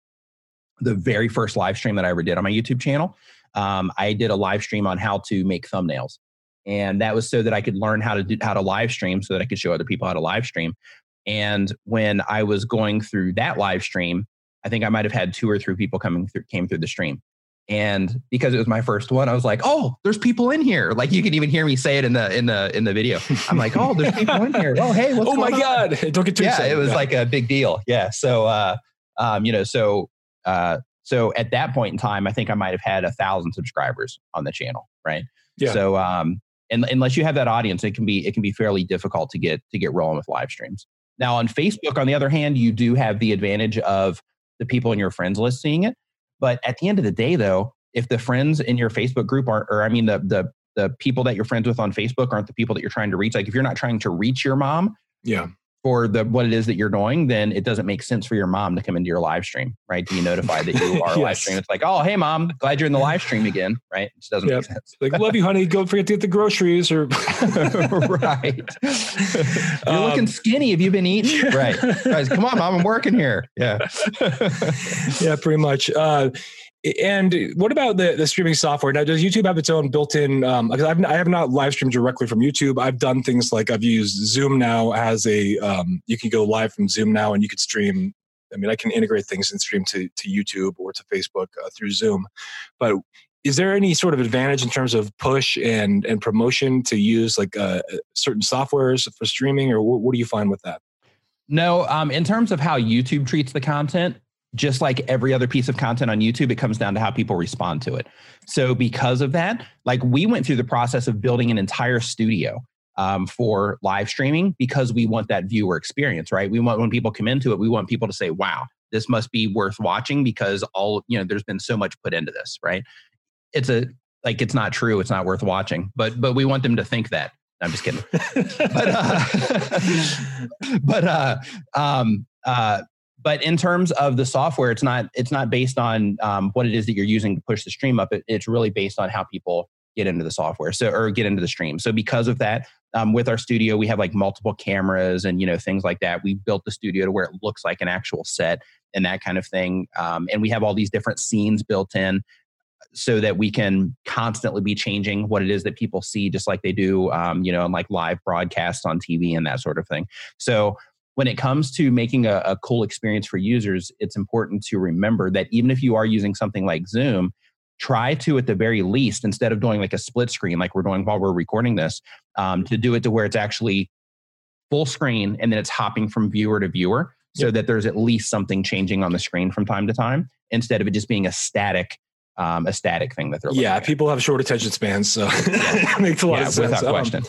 the very first live stream that I ever did on my YouTube channel, um, I did a live stream on how to make thumbnails and that was so that I could learn how to do how to live stream so that I could show other people how to live stream. And when I was going through that live stream, I think I might have had two or three people coming through came through the stream. And because it was my first one, I was like, "Oh, there's people in here!" Like you can even hear me say it in the in the in the video. I'm like, "Oh, there's people in here! Oh, hey, oh my on? god!" Don't get too yeah, excited. it was yeah. like a big deal. Yeah. So, uh, um, you know, so uh, so at that point in time, I think I might have had a thousand subscribers on the channel, right? Yeah. So, um, and unless you have that audience, it can be it can be fairly difficult to get to get rolling with live streams. Now on Facebook, on the other hand, you do have the advantage of the people in your friends list seeing it. But at the end of the day, though, if the friends in your Facebook group aren't, or I mean the the the people that you're friends with on Facebook aren't the people that you're trying to reach. Like if you're not trying to reach your mom, yeah, for the what it is that you're doing, then it doesn't make sense for your mom to come into your live stream, right? To be notified that you are yes. live stream. It's like, oh, hey, mom, glad you're in the live stream again, right? It just doesn't yep. make sense. like, love you, honey. Don't forget to get the groceries, or right. you're um, looking skinny. Have you been eating? Right, guys, come on, mom, I'm working here. Yeah, yeah, pretty much. Uh, and what about the, the streaming software? Now, does YouTube have its own built-in? Um, because I've, I have not live streamed directly from YouTube. I've done things like I've used Zoom now as a. Um, you can go live from Zoom now, and you could stream. I mean, I can integrate things and stream to to YouTube or to Facebook uh, through Zoom. But is there any sort of advantage in terms of push and and promotion to use like uh, certain softwares for streaming, or what, what do you find with that? No, um, in terms of how YouTube treats the content, just like every other piece of content on YouTube, it comes down to how people respond to it. So, because of that, like we went through the process of building an entire studio um, for live streaming because we want that viewer experience, right? We want when people come into it, we want people to say, wow, this must be worth watching because all, you know, there's been so much put into this, right? It's a, like, it's not true. It's not worth watching, but, but we want them to think that. I'm just kidding. but, uh, but, uh, um, uh, but in terms of the software it's not it's not based on um, what it is that you're using to push the stream up. It, it's really based on how people get into the software so or get into the stream. So because of that um, with our studio we have like multiple cameras and you know things like that. We built the studio to where it looks like an actual set and that kind of thing um, and we have all these different scenes built in so that we can constantly be changing what it is that people see just like they do um, you know in like live broadcasts on tv and that sort of thing. So when it comes to making a, a, cool experience for users, it's important to remember that even if you are using something like Zoom, try to, at the very least, instead of doing like a split screen like we're doing while we're recording this, um, to do it to where it's actually full screen and then it's hopping from viewer to viewer so yep. that there's at least something changing on the screen from time to time instead of it just being a static um, a static thing that they're yeah at. people have short attention spans so makes a lot yeah, of sense without um, question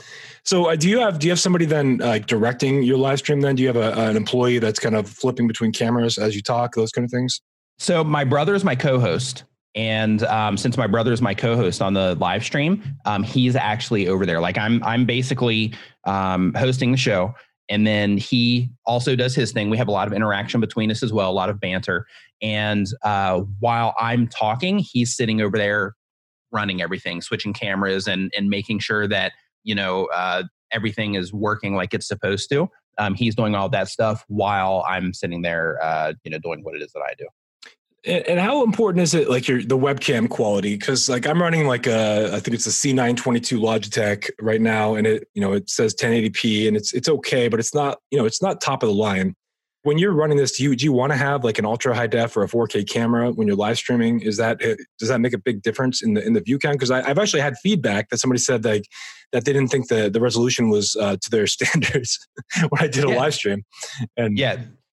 so uh, do you have do you have somebody then uh, directing your live stream? Then do you have a, an employee that's kind of flipping between cameras as you talk, those kind of things? So my brother is my co-host, and um, since my brother is my co-host on the live stream, um, he's actually over there. Like I'm I'm basically um, hosting the show, and then he also does his thing. We have a lot of interaction between us as well, a lot of banter. And uh, while I'm talking, he's sitting over there running everything, switching cameras, and and making sure that you know uh, everything is working like it's supposed to. Um, he's doing all that stuff while I'm sitting there, uh, you know, doing what it is that I do. And, how important is it, like your the webcam quality? Because like I'm running like a, I think it's a C922 Logitech right now, and it you know it says 1080p, and it's it's okay, but it's not you know it's not top of the line. When you're running this, do you do you want to have like an ultra high def or a 4K camera when you're live streaming? Is that eh, does that make a big difference in the in the view count? Because I've actually had feedback that somebody said like that they didn't think the the resolution was uh, to their standards when I did a yeah. live stream. And yeah,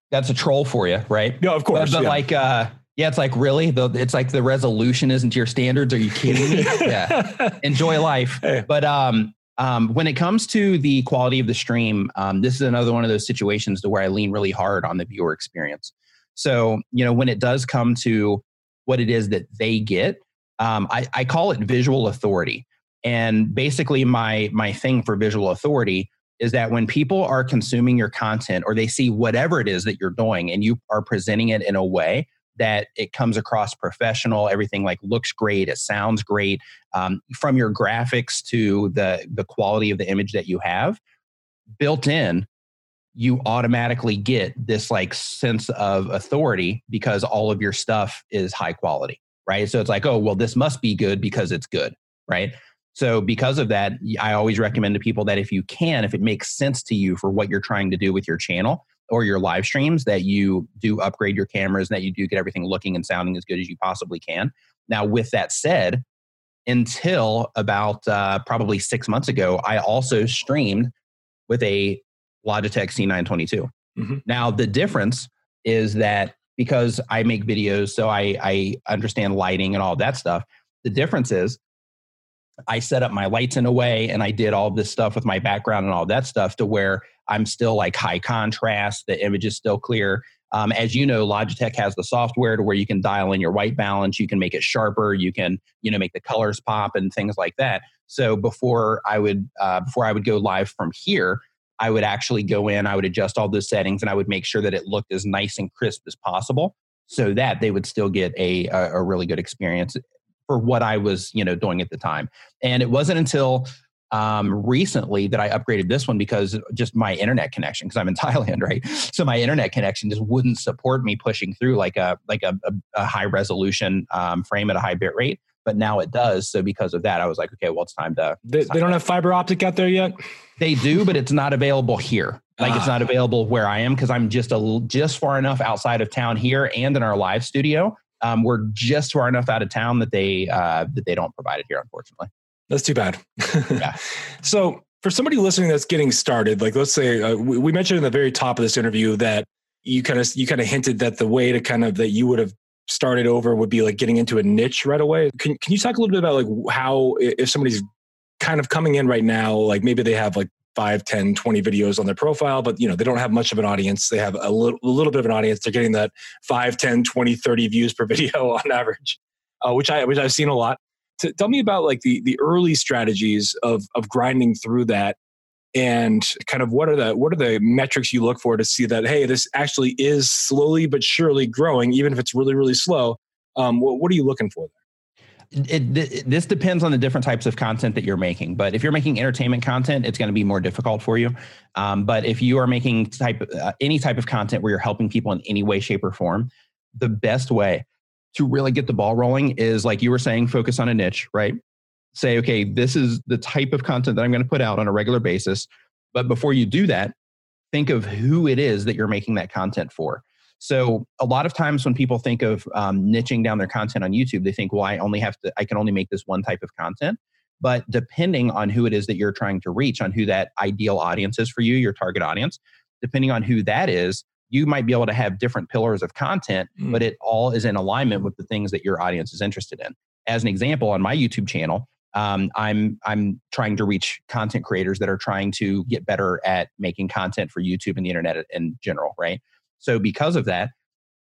that's a troll for you, right? Yeah, of course. But, but yeah. like. uh yeah, it's like really. The, it's like the resolution isn't to your standards. Are you kidding me? yeah, enjoy life. But um, um, when it comes to the quality of the stream, um, this is another one of those situations to where I lean really hard on the viewer experience. So you know, when it does come to what it is that they get, um, I, I call it visual authority. And basically, my my thing for visual authority is that when people are consuming your content or they see whatever it is that you're doing and you are presenting it in a way that it comes across professional everything like looks great it sounds great um, from your graphics to the the quality of the image that you have built in you automatically get this like sense of authority because all of your stuff is high quality right? So it's like oh well this must be good because it's good right? So because of that i always recommend to people that if you can if it makes sense to you for what you're trying to do with your channel or your live streams that you do upgrade your cameras and that you do get everything looking and sounding as good as you possibly can. Now, with that said, until about uh, probably six months ago, I also streamed with a Logitech C922. Mm-hmm. Now, the difference is that because I make videos, so I, I understand lighting and all that stuff. The difference is I set up my lights in a way and I did all this stuff with my background and all that stuff to where I'm still like high contrast, the image is still clear. Um, as you know, Logitech has the software to where you can dial in your white balance, you can make it sharper, you can you know make the colors pop and things like that. So before I would uh, before I would go live from here, I would actually go in, I would adjust all those settings, and I would make sure that it looked as nice and crisp as possible, so that they would still get a a, a really good experience for what I was, you know, doing at the time. And it wasn't until um, recently that I upgraded this one because just my internet connection, because I'm in Thailand, right? So my internet connection just wouldn't support me pushing through like a like a, a, a high resolution um, frame at a high bit rate. But now it does. So because of that, I was like, okay, well, it's time to. They, time they don't to, have fiber optic out there yet. They do, but it's not available here. Like ah. it's not available where I am because I'm just a just far enough outside of town here and in our live studio um, we're just far enough out of town that they uh, that they don't provide it here, unfortunately. That's too bad. yeah. So for somebody listening that's getting started, like let's say uh, we, we mentioned in the very top of this interview that you kind of you kind of hinted that the way to kind of that you would have started over would be like getting into a niche right away. Can can you talk a little bit about like how if somebody's kind of coming in right now, like maybe they have like 5 10 20 videos on their profile but you know they don't have much of an audience. They have a little, a little bit of an audience. They're getting that 5 10 20 30 views per video on average uh, which i which i've seen a lot. To, tell me about like the the early strategies of of grinding through that and kind of what are the what are the metrics you look for to see that hey this actually is slowly but surely growing even if it's really really slow. Um, what, what are you looking for there it, it, this depends on the different types of content that you're making. But if you're making entertainment content, it's going to be more difficult for you. Um, but if you are making type uh, any type of content where you're helping people in any way, shape, or form, the best way to really get the ball rolling is like you were saying, focus on a niche, right? Say, okay, this is the type of content that I'm going to put out on a regular basis. But before you do that, think of who it is that you're making that content for. So a lot of times when people think of um, niching down their content on YouTube, they think, well, I only have to, I can only make this one type of content. But depending on who it is that you're trying to reach, on who that ideal audience is for you, your target audience, depending on who that is, you might be able to have different pillars of content, mm. but it all is in alignment with the things that your audience is interested in. As an example, on my YouTube channel, um, I'm I'm trying to reach content creators that are trying to get better at making content for YouTube and the internet in general, right? So because of that,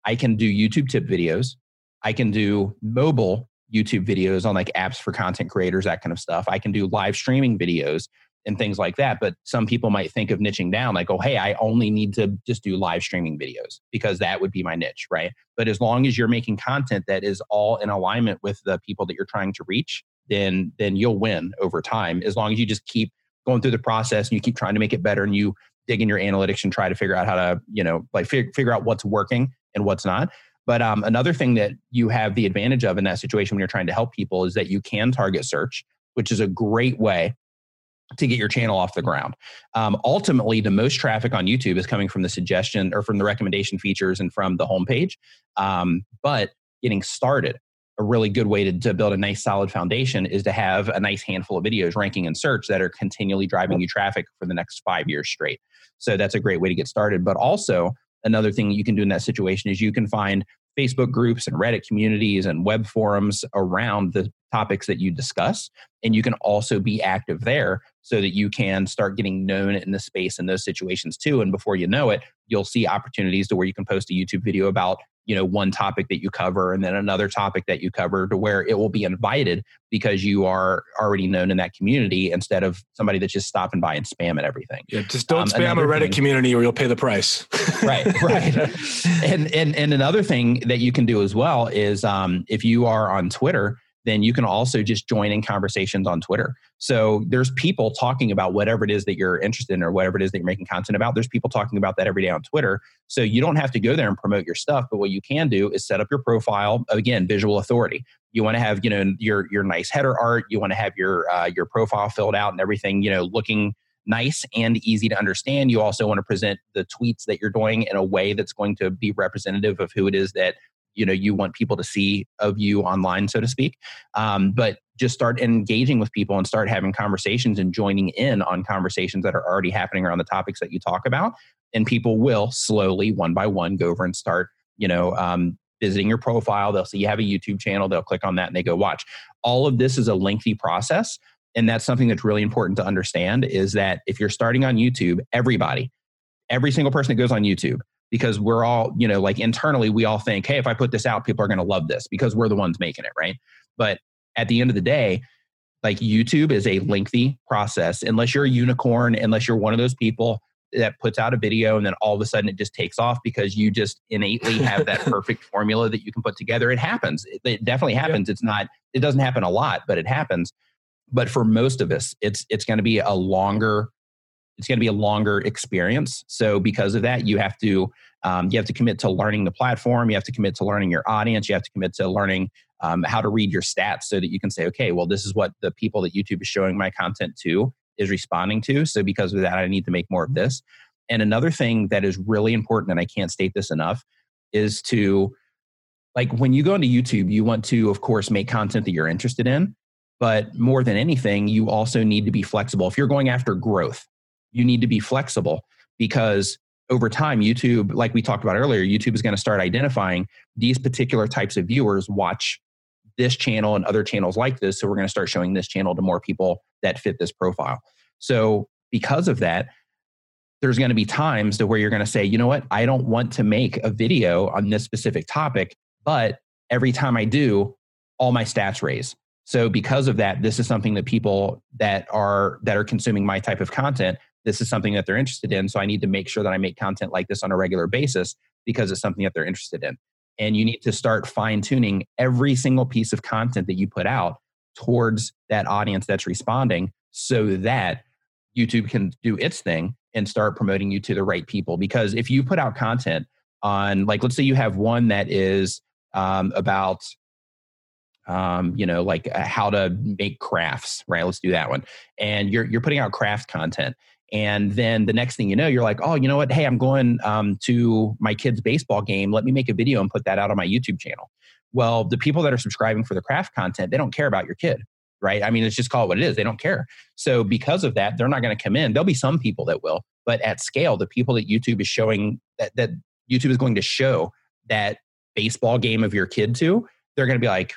I can do YouTube tip videos. I can do mobile YouTube videos on like apps for content creators, that kind of stuff. I can do live streaming videos and things like that. But some people might think of niching down like, oh, hey, I only need to just do live streaming videos because that would be my niche, right? But as long as you're making content that is all in alignment with the people that you're trying to reach, then then you'll win over time as long as you just keep going through the process and you keep trying to make it better and you dig in your analytics and try to figure out how to you know like fig- figure out what's working and what's not but um, another thing that you have the advantage of in that situation when you're trying to help people is that you can target search which is a great way to get your channel off the ground. Um, ultimately, the most traffic on YouTube is coming from the suggestion or from the recommendation features and from the homepage. Um, but getting started, a really good way to, to, build a nice solid foundation is to have a nice handful of videos ranking in search that are continually driving you traffic for the next five years straight. So that's a great way to get started. But also, another thing you can do in that situation is you can find Facebook groups and Reddit communities and web forums around the topics that you discuss. And you can also be active there so that you can start getting known in the space in those situations too. And before you know it, you'll see opportunities to where you can post a YouTube video about you know one topic that you cover and then another topic that you cover to where it will be invited because you are already known in that community instead of somebody that's just stopping by and spamming everything. Yeah just don't um, spam a reddit thing, community or you'll pay the price. Right right. And and and another thing that you can do as well is um, if you are on twitter then you can also just join in conversations on Twitter. So there's people talking about whatever it is that you're interested in or whatever it is that you're making content about. There's people talking about that every day on Twitter. So you don't have to go there and promote your stuff, but what you can do is set up your profile. Again, visual authority. You want to have you know your your nice header art. You want to have your uh, your profile filled out and everything you know looking nice and easy to understand. You also want to present the tweets that you're doing in a way that's going to be representative of who it is that you know you want people to see of you online so to speak um, but just start engaging with people and start having conversations and joining in on conversations that are already happening around the topics that you talk about and people will slowly one by one go over and start you know um, visiting your profile. They'll see you have a youtube channel. They'll click on that and they go watch. All of this is a lengthy process and that's something that's really important to understand is that if you're starting on youtube everybody every single person that goes on youtube because we're all, you know, like internally, we all think, hey, if I put this out, people are going to love this because we're the ones making it, right? But at the end of the day, like YouTube is a lengthy process unless you're a unicorn, unless you're one of those people that puts out a video and then all of a sudden it just takes off because you just innately have that perfect formula that you can put together. It happens. It, it definitely happens. It's not, it doesn't happen a lot, but it happens. But for most of us, it's it's going to be a longer it's going to be a longer experience. So because of that, you have to um, you have to commit to learning the platform. You have to commit to learning your audience. You have to commit to learning um, how to read your stats so that you can say, okay, well, this is what the people that YouTube is showing my content to is responding to. So because of that, I need to make more of this. And another thing that is really important, and I can't state this enough, is to like when you go into YouTube, you want to, of course, make content that you're interested in. But more than anything, you also need to be flexible. If you're going after growth, you need to be flexible because over time youtube like we talked about earlier youtube is going to start identifying these particular types of viewers watch this channel and other channels like this so we're going to start showing this channel to more people that fit this profile. So because of that there's going to be times to where you're going to say you know what? I don't want to make a video on this specific topic but every time i do all my stats raise. So because of that this is something that people that are that are consuming my type of content this is something that they're interested in. So I need to make sure that I make content like this on a regular basis because it's something that they're interested in. And you need to start fine tuning every single piece of content that you put out towards that audience that's responding so that YouTube can do its thing and start promoting you to the right people. Because if you put out content on, like, let's say you have one that is um, about um, you know, like uh, how to make crafts, right? Let's do that one. And you're you're putting out craft content, and then the next thing you know, you're like, oh, you know what? Hey, I'm going um, to my kid's baseball game. Let me make a video and put that out on my YouTube channel. Well, the people that are subscribing for the craft content, they don't care about your kid, right? I mean, let's just call it what it is. They don't care. So because of that, they're not going to come in. There'll be some people that will, but at scale, the people that YouTube is showing that, that YouTube is going to show that baseball game of your kid to, they're going to be like,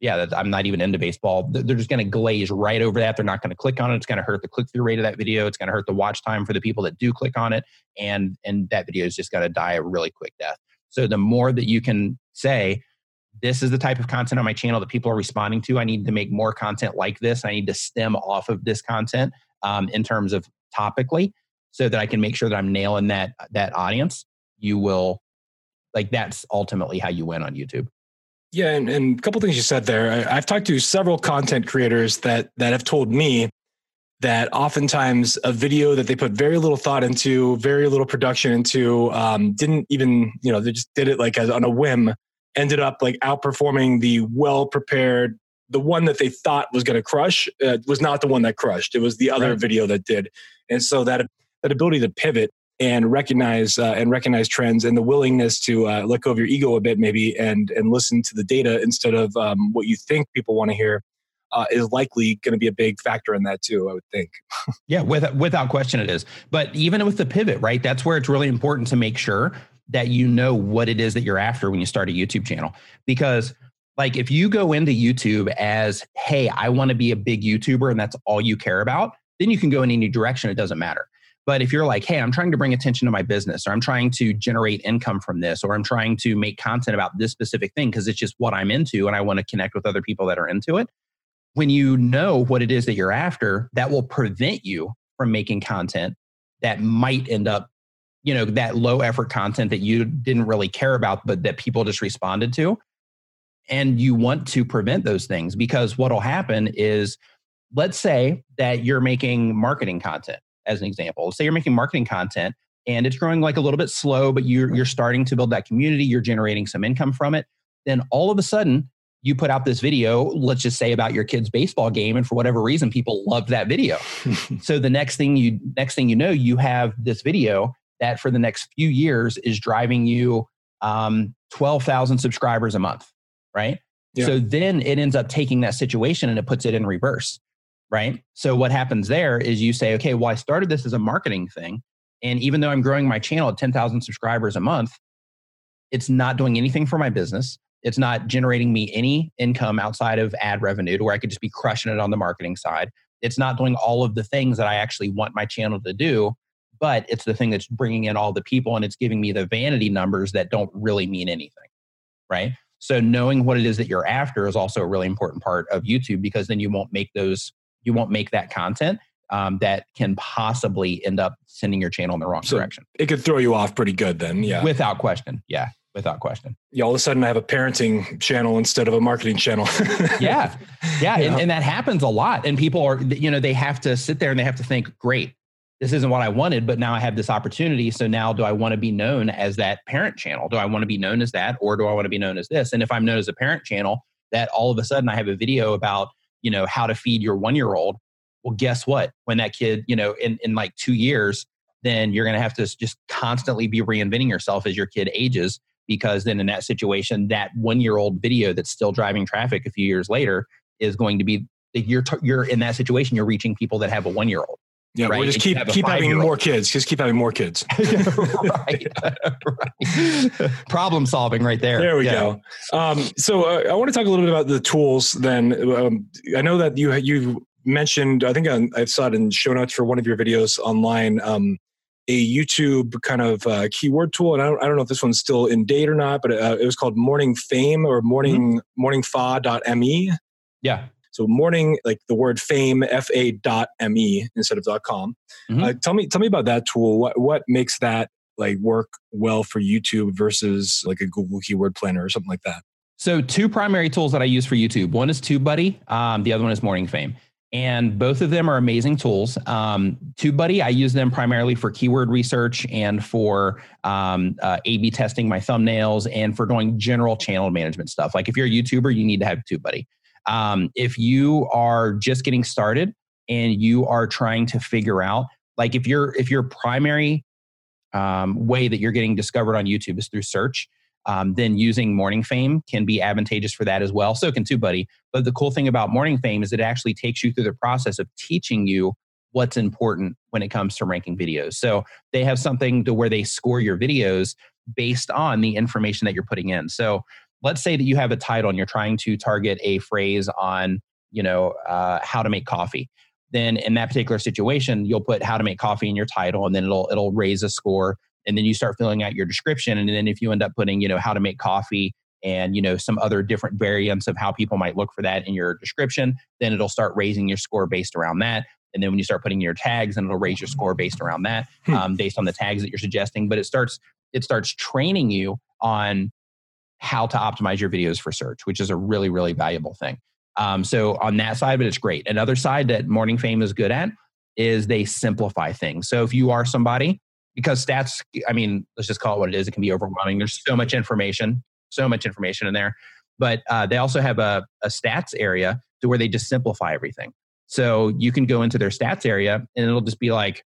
yeah, I'm not even into baseball. They're just going to glaze right over that. They're not going to click on it. It's going to hurt the click through rate of that video. It's going to hurt the watch time for the people that do click on it, and and that video is just going to die a really quick death. So the more that you can say, this is the type of content on my channel that people are responding to. I need to make more content like this. I need to stem off of this content um, in terms of topically, so that I can make sure that I'm nailing that that audience. You will like that's ultimately how you win on YouTube. Yeah, and, and a couple things you said there. I, I've talked to several content creators that that have told me that oftentimes a video that they put very little thought into, very little production into, um, didn't even, you know, they just did it like as, on a whim, ended up like outperforming the well prepared, the one that they thought was going to crush uh, was not the one that crushed. It was the other right. video that did. And so that that ability to pivot and recognize uh, and recognize trends and the willingness to uh, let go of your ego a bit maybe and and listen to the data instead of um, what you think people want to hear uh, is likely going to be a big factor in that too. I would think. yeah, without, without question, it is. But even with the pivot, right? That's where it's really important to make sure that you know what it is that you're after when you start a YouTube channel. Because, like, if you go into YouTube as, "Hey, I want to be a big YouTuber," and that's all you care about, then you can go in any direction. It doesn't matter. But if you're like, hey, I'm trying to bring attention to my business, or I'm trying to generate income from this, or I'm trying to make content about this specific thing because it's just what I'm into and I want to connect with other people that are into it, when you know what it is that you're after, that will prevent you from making content that might end up, you know, that low effort content that you didn't really care about, but that people just responded to. And you want to prevent those things because what'll happen is, let's say that you're making marketing content as an example. Say you're making marketing content and it's growing like a little bit slow, but you're, you're starting to build that community, you're generating some income from it. Then all of a sudden, you put out this video, let's just say about your kid's baseball game, and for whatever reason, people loved that video. so the next thing you next thing you know, you have this video that for the next few years is driving you um, twelve thousand subscribers a month, right? Yeah. So then it ends up taking that situation and it puts it in reverse, right? So what happens there is you say, okay, well, I started this as a marketing thing, and even though I'm growing my channel at ten thousand subscribers a month, it's not doing anything for my business it's not generating me any income outside of ad revenue to where I could just be crushing it on the marketing side. It's not doing all of the things that I actually want my channel to do, but it's the thing that's bringing in all the people and it's giving me the vanity numbers that don't really mean anything. Right. So knowing what it is that you're after is also a really important part of YouTube because then you won't make those, you won't make that content um, that can possibly end up sending your channel in the wrong so direction. It could throw you off pretty good then. Yeah. Without question. Yeah without question. Yeah, all of a sudden I have a parenting channel instead of a marketing channel. yeah. Yeah. And, and, that happens a lot. And people are, you know, they have to sit there and they have to think, great, this isn't what I wanted, but now I have this opportunity. So now do I want to be known as that parent channel? Do I want to be known as that? Or do I want to be known as this? And if I'm known as a parent channel, that all of a sudden I have a video about, you know, how to feed your one year old. Well, guess what? When that kid, you know, in, in like two years, then you're going to have to just constantly be reinventing yourself as your kid ages because then in that situation, that one year old video that's still driving traffic a few years later is going to be you're you're in that situation. You're reaching people that have a one year old. Yeah, right? we'll just keep keep having more kids. Just keep having more kids. right, right. Problem solving right there. There we yeah. go. Um, so uh, I want to talk a little bit about the tools. Then um, I know that you you mentioned. I think I, I, saw it in show notes for one of your videos online. Um, a YouTube kind of uh, keyword tool, and I don't, I don't know if this one's still in date or not, but uh, it was called Morning Fame or Morning mm-hmm. Morningfa.me. Yeah. So morning, like the word fame, F A dot M E instead of dot com. Mm-hmm. Uh, tell me, tell me about that tool. What what makes that like work well for YouTube versus like a Google Keyword Planner or something like that? So two primary tools that I use for YouTube. One is TubeBuddy. Um, the other one is Morning Fame and both of them are amazing tools. Um, TubeBuddy, I use them primarily for keyword research and for um, uh, A/B testing my thumbnails and for doing general channel management stuff. Like if you're a YouTuber, you need to have TubeBuddy. Um, if you are just getting started and you are trying to figure out, like if your if your primary um, way that you're getting discovered on YouTube is through search, um, then using Morning Fame can be advantageous for that as well. So can TubeBuddy. But the cool thing about Morning Fame is it actually takes you through the process of teaching you what's important when it comes to ranking videos. So they have something to where they score your videos based on the information that you're putting in. So let's say that you have a title and you're trying to target a phrase on, you know, uh, how to make coffee. Then in that particular situation, you'll put how to make coffee in your title, and then it'll it'll raise a score and then you start filling out your description and then if you end up putting you know how to make coffee and you know some other different variants of how people might look for that in your description then it'll start raising your score based around that and then when you start putting your tags and it'll raise your score based around that hmm. um, based on the tags that you're suggesting but it starts it starts training you on how to optimize your videos for search, which is a really, really valuable thing. Um, so on that side, but it's great. Another side that Morning Fame is good at is they simplify things. So if you are somebody, because stats, I mean, let's just call it what it is. It can be overwhelming. There's so much information, so much information in there. But uh, they also have a, a stats area to where they just simplify everything. So you can go into their stats area and it'll just be like,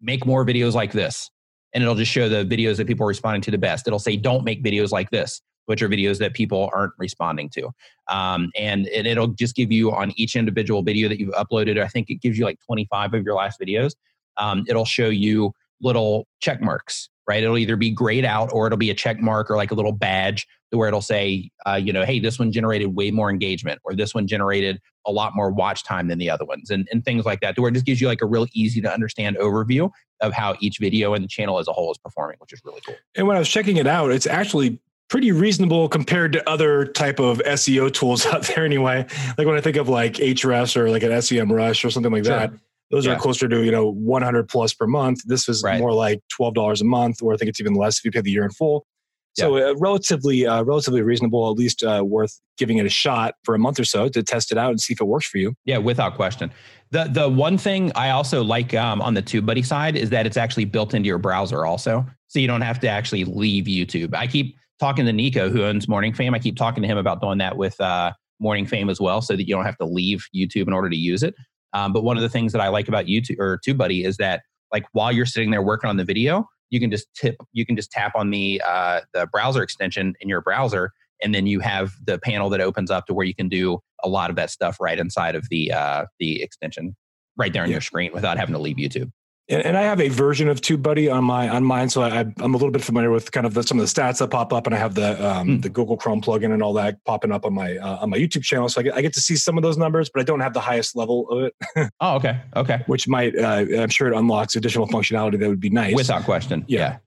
make more videos like this. And it'll just show the videos that people are responding to the best. It'll say, don't make videos like this which are videos that people aren't responding to. Um, and, and it'll just give you on each individual video that you've uploaded, I think it gives you like 25 of your last videos. Um, it'll show you little check marks, right? It'll either be grayed out or it'll be a check mark or like a little badge where it'll say, uh, you know, hey, this one generated way more engagement or this one generated a lot more watch time than the other ones and, and things like that, to where it just gives you like a real easy to understand overview of how each video and the channel as a whole is performing, which is really cool. And when I was checking it out, it's actually pretty reasonable compared to other type of SEO tools out there anyway. Like when I think of like Ahrefs or like an SEMrush or something like sure. that, those yeah. are closer to, you know, 100 plus per month. This is right. more like $12 a month, or I think it's even less if you pay the year in full. So yeah. uh, relatively, uh, relatively reasonable, at least uh, worth giving it a shot for a month or so to test it out and see if it works for you. Yeah, without question. The the one thing I also like um, on the TubeBuddy side is that it's actually built into your browser also, so you don't have to actually leave YouTube. I keep talking to Nico, who owns Morning Fame. I keep talking to him about doing that with uh, Morning Fame as well, so that you don't have to leave YouTube in order to use it. Um, but one of the things that I like about YouTube or TubeBuddy is that like while you're sitting there working on the video, you can just tip, you can just tap on the uh, the browser extension in your browser, and then you have the panel that opens up to where you can do a lot of that stuff right inside of the uh, the extension, right there on yeah. your screen without having to leave YouTube and, I have a version of TubeBuddy on my on mine, so I, am a little bit familiar with kind of the, some of the stats that pop up, and I have the um, mm. the Google Chrome plugin and all that popping up on my uh, on my YouTube channel, so I get, I get to see some of those numbers, but I don't have the highest level of it. oh, okay, okay. Which might, uh, I'm sure it unlocks additional functionality that would be nice. Without question, yeah.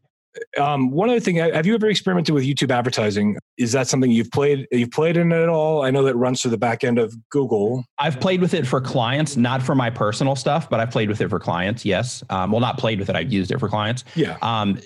Um, one other thing, have you ever experimented with YouTube advertising? Is that something you've played? You've played in it at all? I know that runs through the back end of Google. I've played with it for clients, not for my personal stuff, but I've played with it for clients. Yes. Um, well, not played with it. I've used it for clients. Yeah. Um,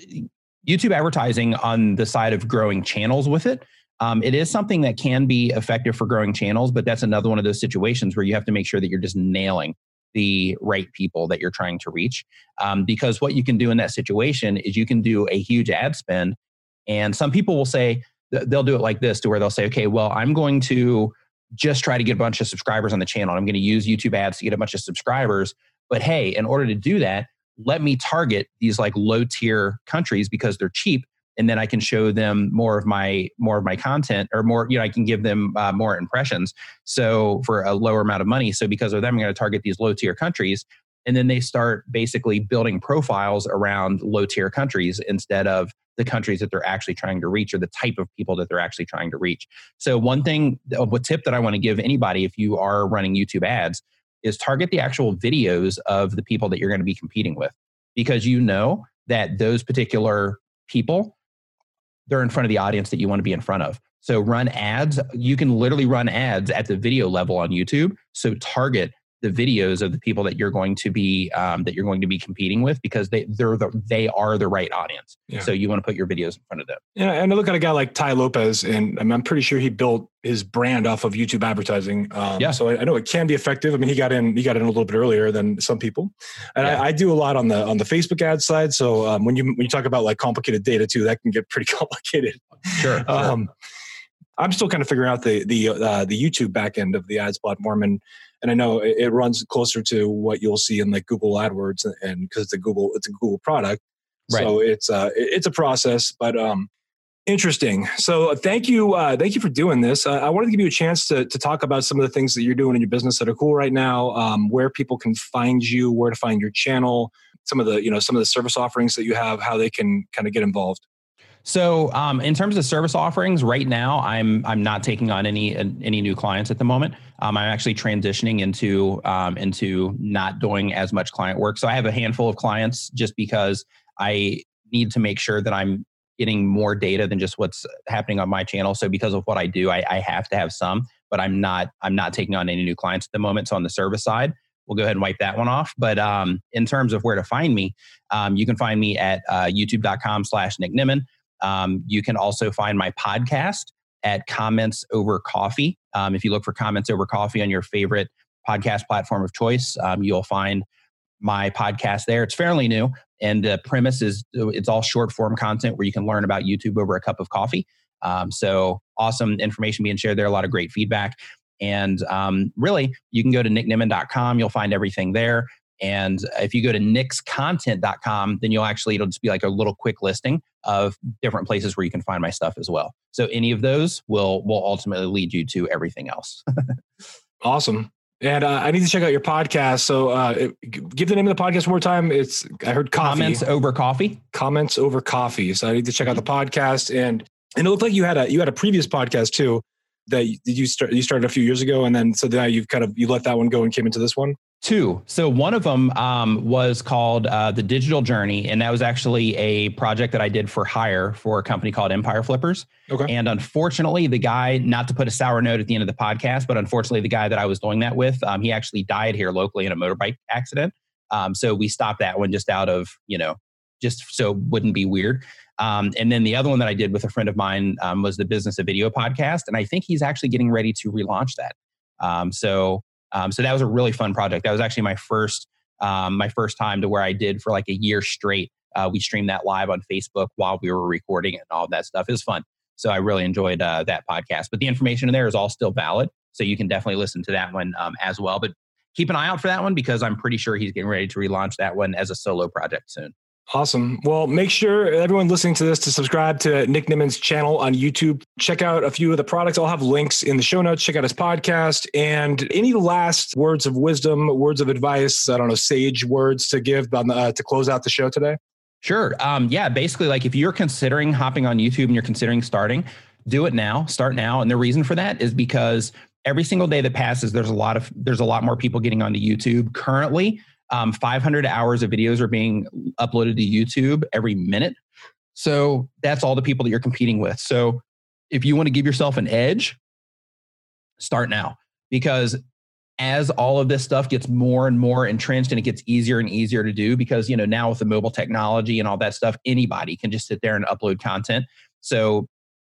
YouTube advertising on the side of growing channels with it. Um, it is something that can be effective for growing channels, but that's another one of those situations where you have to make sure that you're just nailing the right people that you're trying to reach. Um, because what you can do in that situation is you can do a huge ad spend. And some people will say, they'll do it like this to where they'll say, okay, well, I'm going to just try to get a bunch of subscribers on the channel. I'm going to use YouTube ads to get a bunch of subscribers. But hey, in order to do that, let me target these like low tier countries because they're cheap and then I can show them more of my more of my content or more you know I can give them uh, more impressions. So for a lower amount of money. So because of them I'm going to target these low tier countries and then they start basically building profiles around low tier countries instead of the countries that they're actually trying to reach or the type of people that they're actually trying to reach. So one thing a tip that I want to give anybody if you are running YouTube ads is target the actual videos of the people that you're going to be competing with because you know that those particular people they're in front of the audience that you want to be in front of. So run ads. You can literally run ads at the video level on YouTube. So target the videos of the people that you're going to be um, that you're going to be competing with because they they're the, they are the right audience. Yeah. So you want to put your videos in front of them. Yeah, and I look at a guy like Tai Lopez, and I'm pretty sure he built his brand off of YouTube advertising. Um, yeah. So I, I, know it can be effective. I mean, he got in he got in a little bit earlier than some people, and yeah. I, I, do a lot on the on the Facebook ad side. So um, when you when you talk about like complicated data too, that can get pretty complicated. Sure. sure. Um, I'm still kind of figuring out the the uh, the YouTube backend of the ads platform, and and I know it, it runs closer to what you'll see in like Google AdWords, and because it's a Google it's a Google product, right. so it's uh it's a process, but um interesting. So uh, thank you uh, thank you for doing this. Uh, I wanted to give you a chance to to talk about some of the things that you're doing in your business that are cool right now, um, where people can find you, where to find your channel, some of the you know some of the service offerings that you have, how they can kind of get involved. So, um, in terms of service offerings, right now I'm I'm not taking on any any new clients at the moment. Um, I'm actually transitioning into um, into not doing as much client work. So I have a handful of clients just because I need to make sure that I'm getting more data than just what's happening on my channel. So because of what I do, I, I have to have some, but I'm not I'm not taking on any new clients at the moment. So on the service side, we'll go ahead and wipe that one off. But um, in terms of where to find me, um, you can find me at uh, youtube.com slash Nick Nimmin. Um, you can also find my podcast at Comments Over Coffee. Um, if you look for Comments Over Coffee on your favorite podcast platform of choice, um, you'll find my podcast there. It's fairly new, and the premise is it's all short form content where you can learn about YouTube over a cup of coffee. Um, so awesome information being shared there. A lot of great feedback. And um, really, you can go to nicknimmin.com. You'll find everything there. And if you go to nickscontent.com, then you'll actually, it'll just be like a little quick listing of different places where you can find my stuff as well. So any of those will will ultimately lead you to everything else. awesome. And uh, I need to check out your podcast. So uh, give the name of the podcast one more time. It's I heard coffee. Comments over coffee. Comments over coffee. So I need to check out the podcast. And and it looked like you had a you had a previous podcast too that you, you start you started a few years ago, and then so now you've kind of you let that one go and came into this one. Two. So one of them um, was called uh, the Digital Journey, and that was actually a project that I did for hire for a company called Empire Flippers. Okay. And unfortunately, the guy, not to put a sour note at the end of the podcast, but unfortunately, the guy that I was doing that with, um, he actually died here locally in a motorbike accident. Um, so we stopped that one just out of you know, just so it wouldn't be weird. Um, and then the other one that I did with a friend of mine um, was the Business of Video podcast, and I think he's actually getting ready to relaunch that. Um, so um, so that was a really fun project. That was actually my first um, my first time to where I did for like a year straight. Uh, we streamed that live on Facebook while we were recording it and all that stuff. It was fun. So I really enjoyed uh, that podcast. But the information in there is all still valid. So you can definitely listen to that one um, as well. But keep an eye out for that one because I'm pretty sure he's getting ready to relaunch that one as a solo project soon. Awesome. Well, make sure everyone listening to this to subscribe to Nick Nimmin's channel on YouTube. Check out a few of the products. I'll have links in the show notes. Check out his podcast. And any last words of wisdom, words of advice, I don't know, sage words to give on the, uh, to close out the show today? Sure. Um, yeah, basically, like if you're considering hopping on YouTube and you're considering starting, do it now. Start now. And the reason for that is because every single day that passes, there's a lot of there's a lot more people getting onto YouTube currently um, 500 hours of videos are being uploaded to YouTube every minute. So that's all the people that you're competing with. So if you want to give yourself an edge, start now because as all of this stuff gets more and more entrenched and it gets easier and easier to do because you know now with the mobile technology and all that stuff anybody can just sit there and upload content so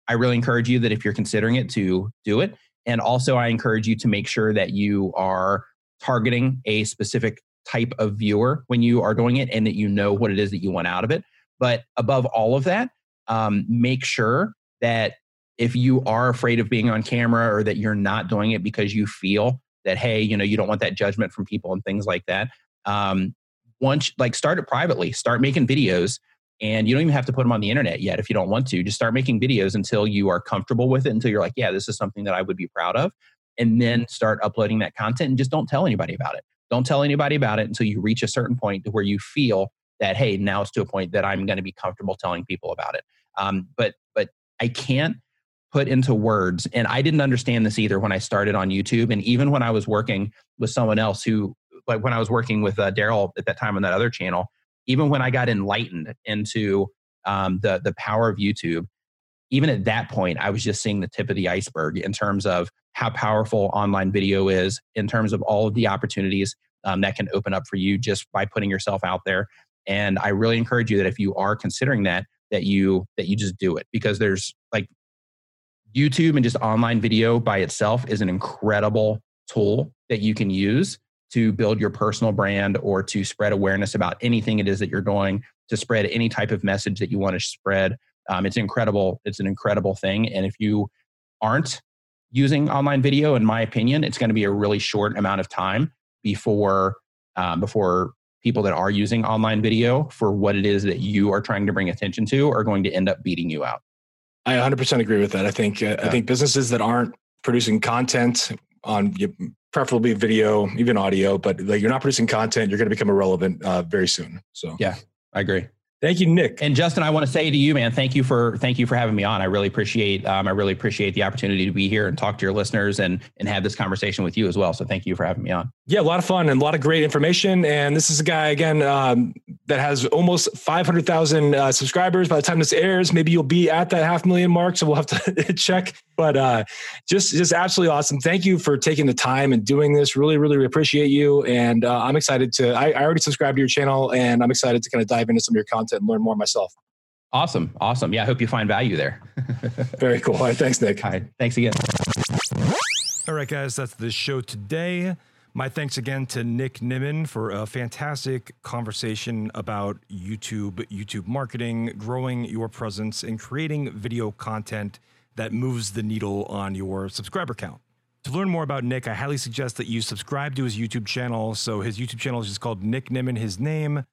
i really encourage you that if you're considering it to do it and also i encourage you to make sure that you are targeting a specific type of viewer when you are doing it and that you know what it is that you want out of it. But above all of that, um, make sure that if you are afraid of being on camera or that you're not doing it because you feel that, hey, you know, you don't want that judgment from people and things like that, um, once like start it privately, start making videos. And you don't even have to put them on the internet yet if you don't want to. Just start making videos until you are comfortable with it, until you're like, yeah, this is something that I would be proud of. And then start uploading that content and just don't tell anybody about it. Don't tell anybody about it until you reach a certain point to where you feel that hey, now it's to a point that I'm going to be comfortable telling people about it. Um, but but I can't put into words, and I didn't understand this either when I started on YouTube, and even when I was working with someone else who, like when I was working with uh, Derral at that time on that other channel, even when I got enlightened into um, the the power of YouTube, even at that point, I was just seeing the tip of the iceberg in terms of how powerful online video is in terms of all of the opportunities um, that can open up for you just by putting yourself out there. And I really encourage you that if you are considering that, that you that you just do it because there's like YouTube and just online video by itself is an incredible tool that you can use to build your personal brand or to spread awareness about anything it is that you're doing, to spread any type of message that you want to spread. Um, it's incredible. It's an incredible thing. And if you aren't using online video, in my opinion, it's going to be a really short amount of time before um, before people that are using online video for what it is that you are trying to bring attention to are going to end up beating you out. I 100% agree with that. I think uh, yeah. I think businesses that aren't producing content on preferably video, even audio, but like you're not producing content, you're going to become irrelevant uh, very soon. So yeah, I agree. Thank you, Nick. And Justin, I want to say to you, man, thank you for thank you for having me on. I really appreciate um, I really appreciate the opportunity to be here and talk to your listeners and and have this conversation with you as well. So thank you for having me on. Yeah, a lot of fun and a lot of great information. And this is a guy again um, that has almost five hundred thousand uh, subscribers. By the time this airs, maybe you'll be at that half million mark. So we'll have to check. But uh, just just absolutely awesome. Thank you for taking the time and doing this. Really, really appreciate you. And uh, I'm excited to. I, I already subscribed to your channel, and I'm excited to kind of dive into some of your content content and learn more myself. Awesome. Awesome. Yeah, I hope you find value there. Very cool. All right. Thanks, Nick. All right. Thanks again. All right, guys, that's the show today. My thanks again to Nick Nimmin for a fantastic conversation about YouTube, YouTube marketing, growing your presence, and creating video content that moves the needle on your subscriber count. To learn more about Nick, I highly suggest that you subscribe to his YouTube channel. So his YouTube channel is just called Nick Nimmin, his name.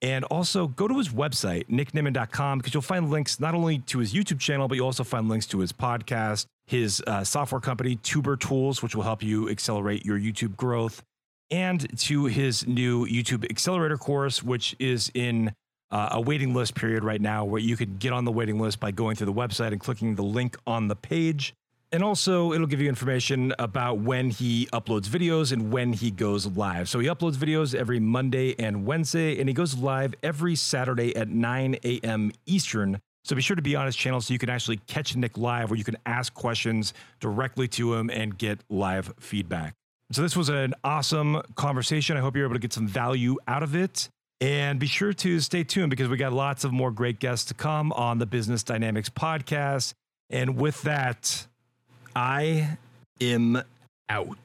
And also go to his website, nicknimmin.com, because you'll find links not only to his YouTube channel, but you'll also find links to his podcast, his uh, software company, Tuber Tools, which will help you accelerate your YouTube growth, and to his new YouTube Accelerator course, which is in uh, a waiting list period right now, where you can get on the waiting list by going through the website and clicking the link on the page. And also, it'll give you information about when he uploads videos and when he goes live. So, he uploads videos every Monday and Wednesday, and he goes live every Saturday at 9 a.m. Eastern. So, be sure to be on his channel so you can actually catch Nick live, where you can ask questions directly to him and get live feedback. So, this was an awesome conversation. I hope you're able to get some value out of it. And be sure to stay tuned because we got lots of more great guests to come on the Business Dynamics podcast. And with that, I am out.